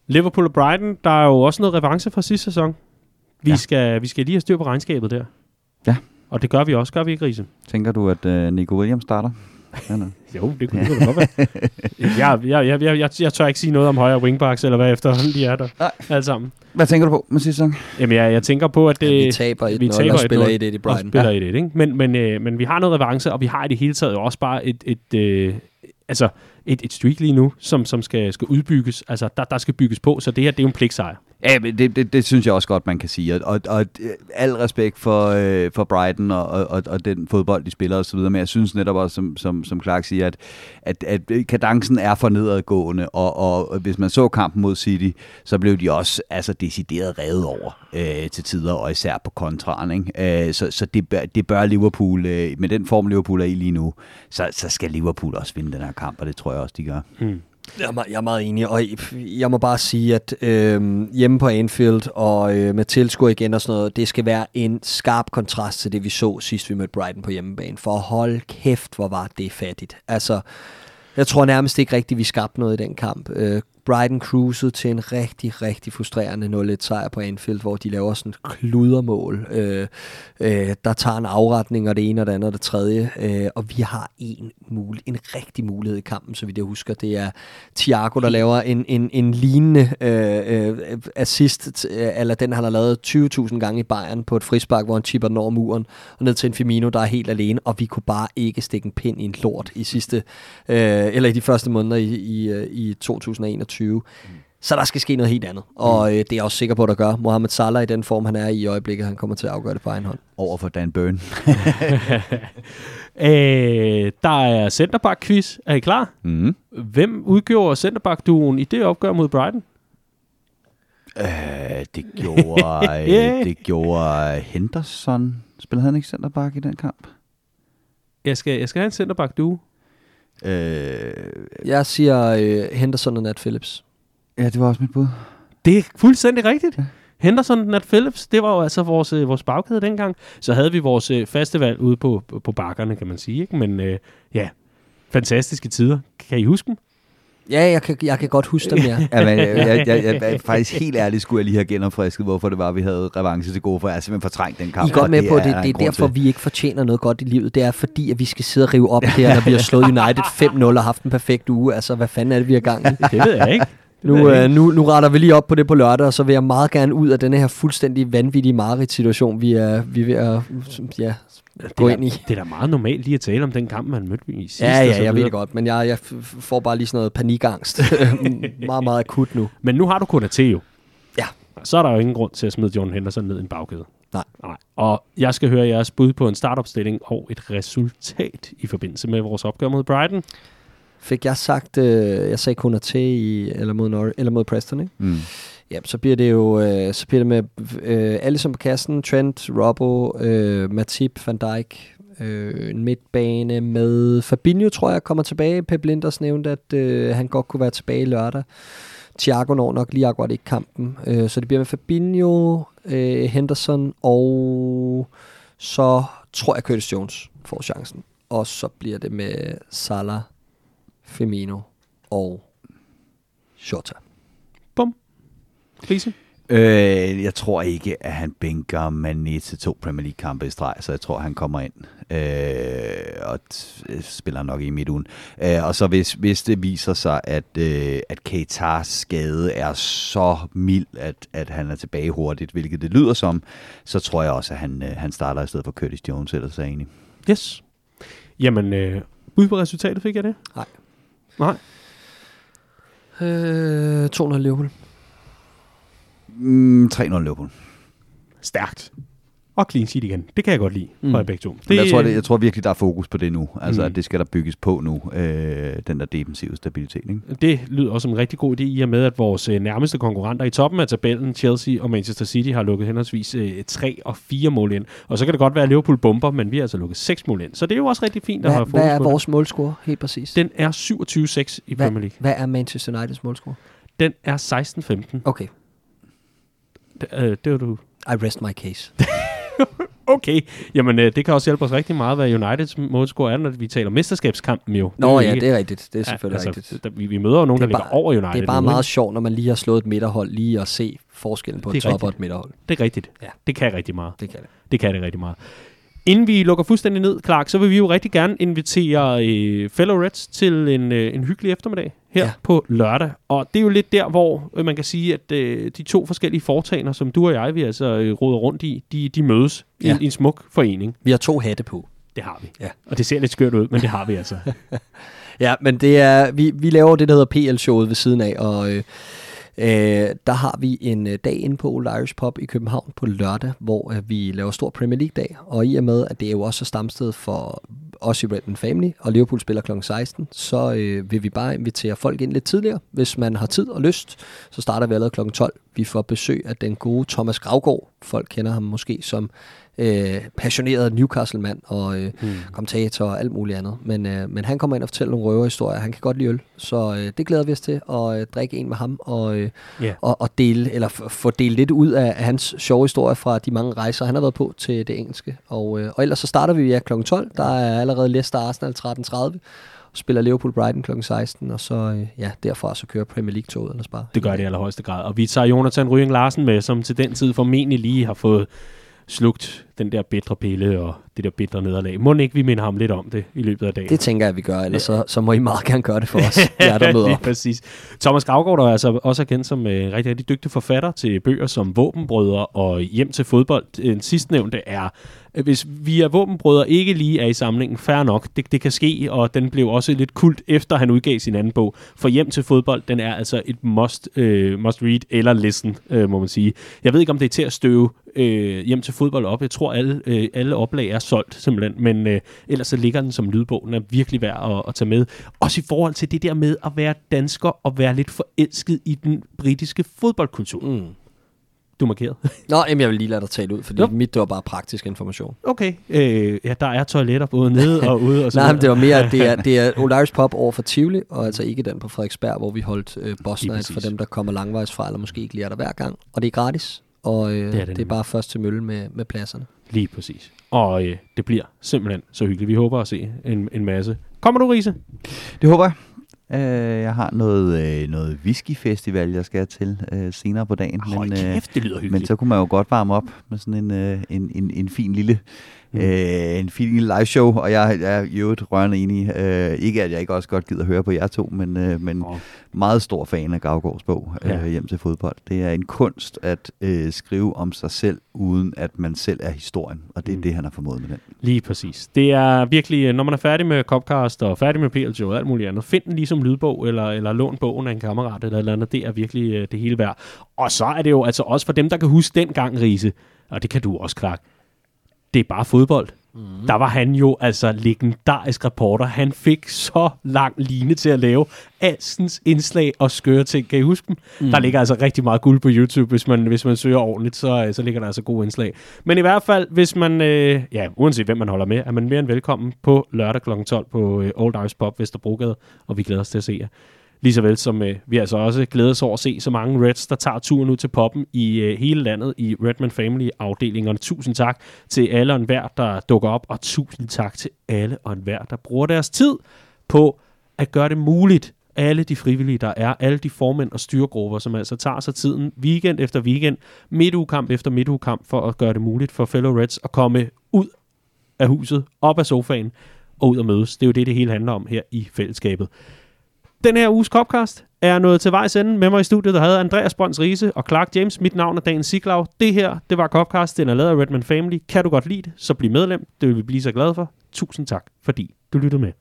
Liverpool og Brighton, der er jo også noget revanche fra sidste sæson. Vi, ja. skal, vi skal lige have styr på regnskabet der. Ja. Og det gør vi også, gør vi ikke, Riese? Tænker du, at uh, Nico Williams starter? [laughs] jo, det kunne det godt være. jeg, jeg, jeg, jeg, jeg, jeg tør ikke sige noget om højre wingbacks, eller hvad efter de er der. Nej. Alle sammen. Hvad tænker du på med sidste sæson? Jamen, jeg, jeg tænker på, at det, ja, vi taber 1-0 vi taber og spiller 1-1 i Brighton. Og spiller 1-1, ikke? Men, men, øh, men vi har noget revanche, og vi har i det hele taget også bare et, et, øh, altså et, et streak lige nu, som, som skal, skal udbygges. Altså, der, der skal bygges på, så det her, det er jo en pligtsejr. Ja, det, det, det synes jeg også godt, man kan sige. Og, og, og al respekt for, øh, for Brighton og, og, og den fodbold, de spiller osv., men jeg synes netop også, som, som, som Clark siger, at, at, at kadencen er for nedadgående, og, og, og hvis man så kampen mod City, så blev de også altså, decideret revet over øh, til tider, og især på kontraren. Ikke? Øh, så så det, bør, det bør Liverpool, øh, med den form Liverpool er i lige nu, så, så skal Liverpool også vinde den her kamp, og det tror jeg også, de gør. Mm. Jeg er, jeg er meget enig, og jeg må bare sige, at øh, hjemme på Anfield og øh, med tilskuer igen og sådan noget, det skal være en skarp kontrast til det, vi så sidst vi mødte Brighton på hjemmebane. For hold kæft, hvor var det fattigt. Altså, jeg tror nærmest ikke rigtigt, vi skabte noget i den kamp. Øh, Brighton cruisede til en rigtig, rigtig frustrerende 0-1 sejr på Anfield, hvor de laver sådan et kludermål, øh, øh, der tager en afretning, og det ene og det andet og det tredje, øh, og vi har en, mul- en rigtig mulighed i kampen, så vidt jeg husker. Det er Thiago, der laver en, en, en lignende øh, øh, assist, øh, eller den han har lavet 20.000 gange i Bayern på et frispark, hvor han chipper den over muren, og ned til en Firmino, der er helt alene, og vi kunne bare ikke stikke en pind i en lort i sidste, øh, eller i de første måneder i, i, øh, i 2021 2020. Mm. Så der skal ske noget helt andet. Og mm. øh, det er jeg også sikker på, at der gør. Mohamed Salah i den form, han er i i øjeblikket, han kommer til at afgøre det på egen hånd. Over for Dan Burn. [laughs] øh, der er centerback-quiz. Er I klar? Mm. Hvem udgjorde centerback-duen i det opgør mod Brighton? Øh, det gjorde, [laughs] yeah. det gjorde Henderson. Spillede han ikke centerback i den kamp? Jeg skal, jeg skal have en centerback-due. Øh, jeg siger øh, Henderson og Nat Phillips. Ja, det var også mit bud. Det er fuldstændig rigtigt. Ja. Henderson og Nat Phillips, det var jo altså vores, øh, vores bagkæde dengang. Så havde vi vores øh, faste valg ude på, på bakkerne, kan man sige. Ikke? Men øh, ja, fantastiske tider. Kan I huske dem? Ja, jeg kan, jeg kan godt huske dem, ja. [laughs] ja men, jeg, jeg, jeg, jeg, faktisk helt ærligt skulle jeg lige have genopfrisket, hvorfor det var, vi havde revanche til gode, for jeg har simpelthen fortrængt den kamp. I er godt med på, det, det, det er derfor, til. vi ikke fortjener noget godt i livet. Det er fordi, at vi skal sidde og rive op der, når vi har slået United [laughs] 5-0 og haft en perfekt uge. Altså, hvad fanden er det, vi har gang i? Det ved jeg ikke. Nu, øh, nu, nu retter vi lige op på det på lørdag, og så vil jeg meget gerne ud af denne her fuldstændig vanvittige Marit-situation, vi er, vi er ved at ja, gå ind i. Det er da meget normalt lige at tale om den kamp, man mødte i sidste. Ja, ja, jeg ved det godt, men jeg, jeg får bare lige sådan noget panikangst. [laughs] meget, meget akut nu. Men nu har du kun jo. Ja. Så er der jo ingen grund til at smide John Henderson ned i en bagkæde. Nej. Nej. Og jeg skal høre jeres bud på en startopstilling og et resultat i forbindelse med vores opgør mod Brighton. Fik jeg sagt, øh, jeg sagde kun til i, eller mod, Nor- eller mod Preston, ikke? Mm. Ja, så bliver det jo øh, så bliver det med øh, alle som på kassen, Trent, Robbo, øh, Matip, Van Dijk, øh, en midtbane med Fabinho, tror jeg, kommer tilbage. Pep Linders nævnte, at øh, han godt kunne være tilbage lørdag. Thiago når nok lige akkurat ikke kampen. Øh, så det bliver med Fabinho, øh, Henderson, og så tror jeg, Curtis Jones får chancen. Og så bliver det med Salah, Firmino og Shota. Bum. Lise? Øh, jeg tror ikke, at han bænker Mané til to Premier League-kampe i streg, så jeg tror, han kommer ind øh, og spiller nok i midtugen. Øh, og så hvis, hvis det viser sig, at, øh, at Keitars skade er så mild, at, at han er tilbage hurtigt, hvilket det lyder som, så tror jeg også, at han, øh, han starter i stedet for Curtis Jones, ellers er enig. Yes. Jamen, øh, bud på resultatet fik jeg det? Nej. Nej. Øh, 200 Liverpool. Mm, 3-0 Liverpool. Stærkt. Og clean sheet igen. Det kan jeg godt lide fra mm. begge to. Det, jeg, tror, det, jeg tror virkelig, der er fokus på det nu. Altså, Mm. at det skal der bygges på nu, øh, den der defensive stabilitet. Ikke? Det lyder også som en rigtig god idé, i og med, at vores øh, nærmeste konkurrenter i toppen af tabellen, Chelsea og Manchester City, har lukket henholdsvis øh, 3 og 4 mål ind. Og så kan det godt være, at Liverpool bomber, men vi har altså lukket 6 mål ind. Så det er jo også rigtig fint at have Hvad, fokus hvad er på vores målscore helt præcis? Den er 27-6 i hvad, Premier League. hvad er Manchester Uniteds målscore? Den er 16-15. Okay, Det, øh, det var du... I rest my case. [laughs] [laughs] Okay, jamen øh, det kan også hjælpe os rigtig meget, hvad Uniteds målscore er, når vi taler mesterskabskampen jo. Nå jo ja, ikke- det er rigtigt. Det er selvfølgelig ja, rigtigt. Der, vi, vi møder jo nogen, Det der er ligger bare- over United. Det er bare nu, meget ikke? sjovt, når man lige har slået et midterhold, lige at se forskellen på Det et top og rigtigt. et midterhold. Det er rigtigt. Ja. Det kan rigtig meget. Det kan det. Det kan det rigtig meget. Inden vi lukker fuldstændig ned, Clark, så vil vi jo rigtig gerne invitere øh, fellow Reds til en, øh, en hyggelig eftermiddag her Ja. på lørdag. Og det er jo lidt der, hvor øh, man kan sige, at øh, de to forskellige foretagender, som du og jeg, vi altså øh, råder rundt i, de, de mødes ja. i, i en smuk forening. Vi har to hatte på. Det har vi. Ja. Og det ser lidt skørt ud, men det har vi altså. [laughs] Ja, men det er, vi, vi laver det, der hedder PL-showet ved siden af, og øh, øh, der har vi en øh, dag inde på Old Irish Pub i København på lørdag, hvor øh, vi laver stor Premier League-dag, og i og med, at det er jo også stamsted for os i Redman Family, og Liverpool spiller kl. 16, så øh, vil vi bare invitere folk ind lidt tidligere, hvis man har tid og lyst. Så starter vi allerede kl. 12. Vi får besøg af den gode Thomas Gravgaard. Folk kender ham måske som øh, passioneret Newcastle-mand og øh, Hmm. kommentator og alt muligt andet. Men, øh, men han kommer ind og fortæller nogle røverhistorier. Han kan godt lide øl, så øh, det glæder vi os til at øh, drikke en med ham og, øh, Ja. og, og dele, eller få delt lidt ud af, af hans sjove historier fra de mange rejser, han har været på til det engelske. Og, øh, og ellers så starter vi ja kl. 12. Der er allerede Leicester Arsenal 13.30 spiller Liverpool Brighton kl. 16, og så øh, ja, derfra så kører Premier League-toget ellers bare. Det gør det i allerhøjeste grad. Og vi tager Jonathan Røing Larsen med, som til den tid formentlig lige har fået slugt den der bitre pille og det der bitre nederlag. Må ikke vi minder ham lidt om det i løbet af dagen? Det tænker jeg, vi gør, ellers så, så må I meget gerne gøre det for os, [laughs] jer der møder op. præcis. Thomas Gravgaard er altså også kendt som øh, rigtig, rigtig dygtig forfatter til bøger som Våbenbrødre og Hjem til fodbold. Den sidstnævnte er, øh, hvis vi er Våbenbrødre ikke lige er i samlingen, fair nok, det, det kan ske, og den blev også lidt kult efter han udgav sin anden bog. For Hjem til fodbold, den er altså et must, øh, must read eller listen, øh, må man sige. Jeg ved ikke, om det er til at støve øh, Hjem til fodbold op. Jeg tror, alle, øh, alle oplag er solgt simpelthen, men øh, ellers så ligger den som lydbog. Den er virkelig værd at, at tage med. Også i forhold til det der med at være dansker og være lidt forelsket i den britiske fodboldkultur. Mm. Du er markeret. [laughs] Nå, jamen, jeg vil lige lade dig tale ud, fordi Jo. mit det var bare praktisk information. Okay. Øh, ja, der er toiletter både nede og ude. Og Nej, men det var mere, at det er, [laughs] det er Old Irish Pub over for Tivoli, og altså ikke den på Frederiksberg, hvor vi holdt øh, Boss Night for dem, der kommer langvejs fra, eller måske ikke lige er der hver gang. Og det er gratis, og øh, Det er det, det er bare først til mølle med, med pladserne. Lige præcis. Og øh, det bliver simpelthen så hyggeligt. Vi håber at se en, en masse. Kommer du, Riese? Det håber jeg. Øh, jeg har noget, øh, noget whiskyfestival, jeg skal til øh, senere på dagen. Hold men, øh, kæft, det lyder men hyggeligt. så kunne man jo godt varme op med sådan en, øh, en, en, en fin lille Mm. øh, en fin lille live show, og jeg, jeg er i øvrigt rørende enig. Øh, ikke at jeg ikke også godt gider høre på jer to, men, øh, men Åh, meget stor fan af Gavgårds bog, Ja. øh, Hjem til fodbold. Det er en kunst at øh, skrive om sig selv, uden at man selv er historien, og det er Mm. det, han har formået med den. Lige præcis. Det er virkelig, øh, når man er færdig med Copcast og færdig med PLJ og alt muligt andet, find den ligesom lydbog, eller, eller lån bogen af en kammerat eller eller andet. Det er virkelig øh, det hele værd. Og så er det jo altså også for dem, der kan huske dengang, Riese, og det kan du også, Clark, det er bare fodbold. Mm. Der var han jo altså legendarisk reporter. Han fik så lang line til at lave alsens indslag og skøre ting. Kan I huske dem? Mm. Der ligger altså rigtig meget guld på YouTube, hvis man, hvis man søger ordentligt, så, øh, så ligger der altså gode indslag. Men i hvert fald, hvis man, øh, ja, uanset hvem man holder med, er man mere end velkommen på lørdag kl. 12 på øh, Old Irish Pub Vesterbrogade, og vi glæder os til at se jer. Lige så vel som øh, vi altså også glæder os over at se så mange Reds, der tager turen ud til poppen i øh, hele landet i Redman Family afdelingerne. Tusind tak til alle og enhver, der dukker op, og tusind tak til alle og enhver, der bruger deres tid på at gøre det muligt. Alle de frivillige, der er, alle de formænd og styregrupper, som altså tager sig tiden weekend efter weekend, midtugekamp efter midtugekamp, for at gøre det muligt for fellow Reds at komme ud af huset, op af sofaen og ud og mødes. Det er jo det, det hele handler om her i fællesskabet. Den her uges Copcast er nået til vejs ende. Med mig i studiet, der havde Andreas Brøns Riese og Clark James. Mit navn er Dan Siglau. Det her, det var Copcast. Den er lavet af Redman Family. Kan du godt lide det, så bliv medlem. Det vil vi blive så glade for. Tusind tak, fordi du lyttede med.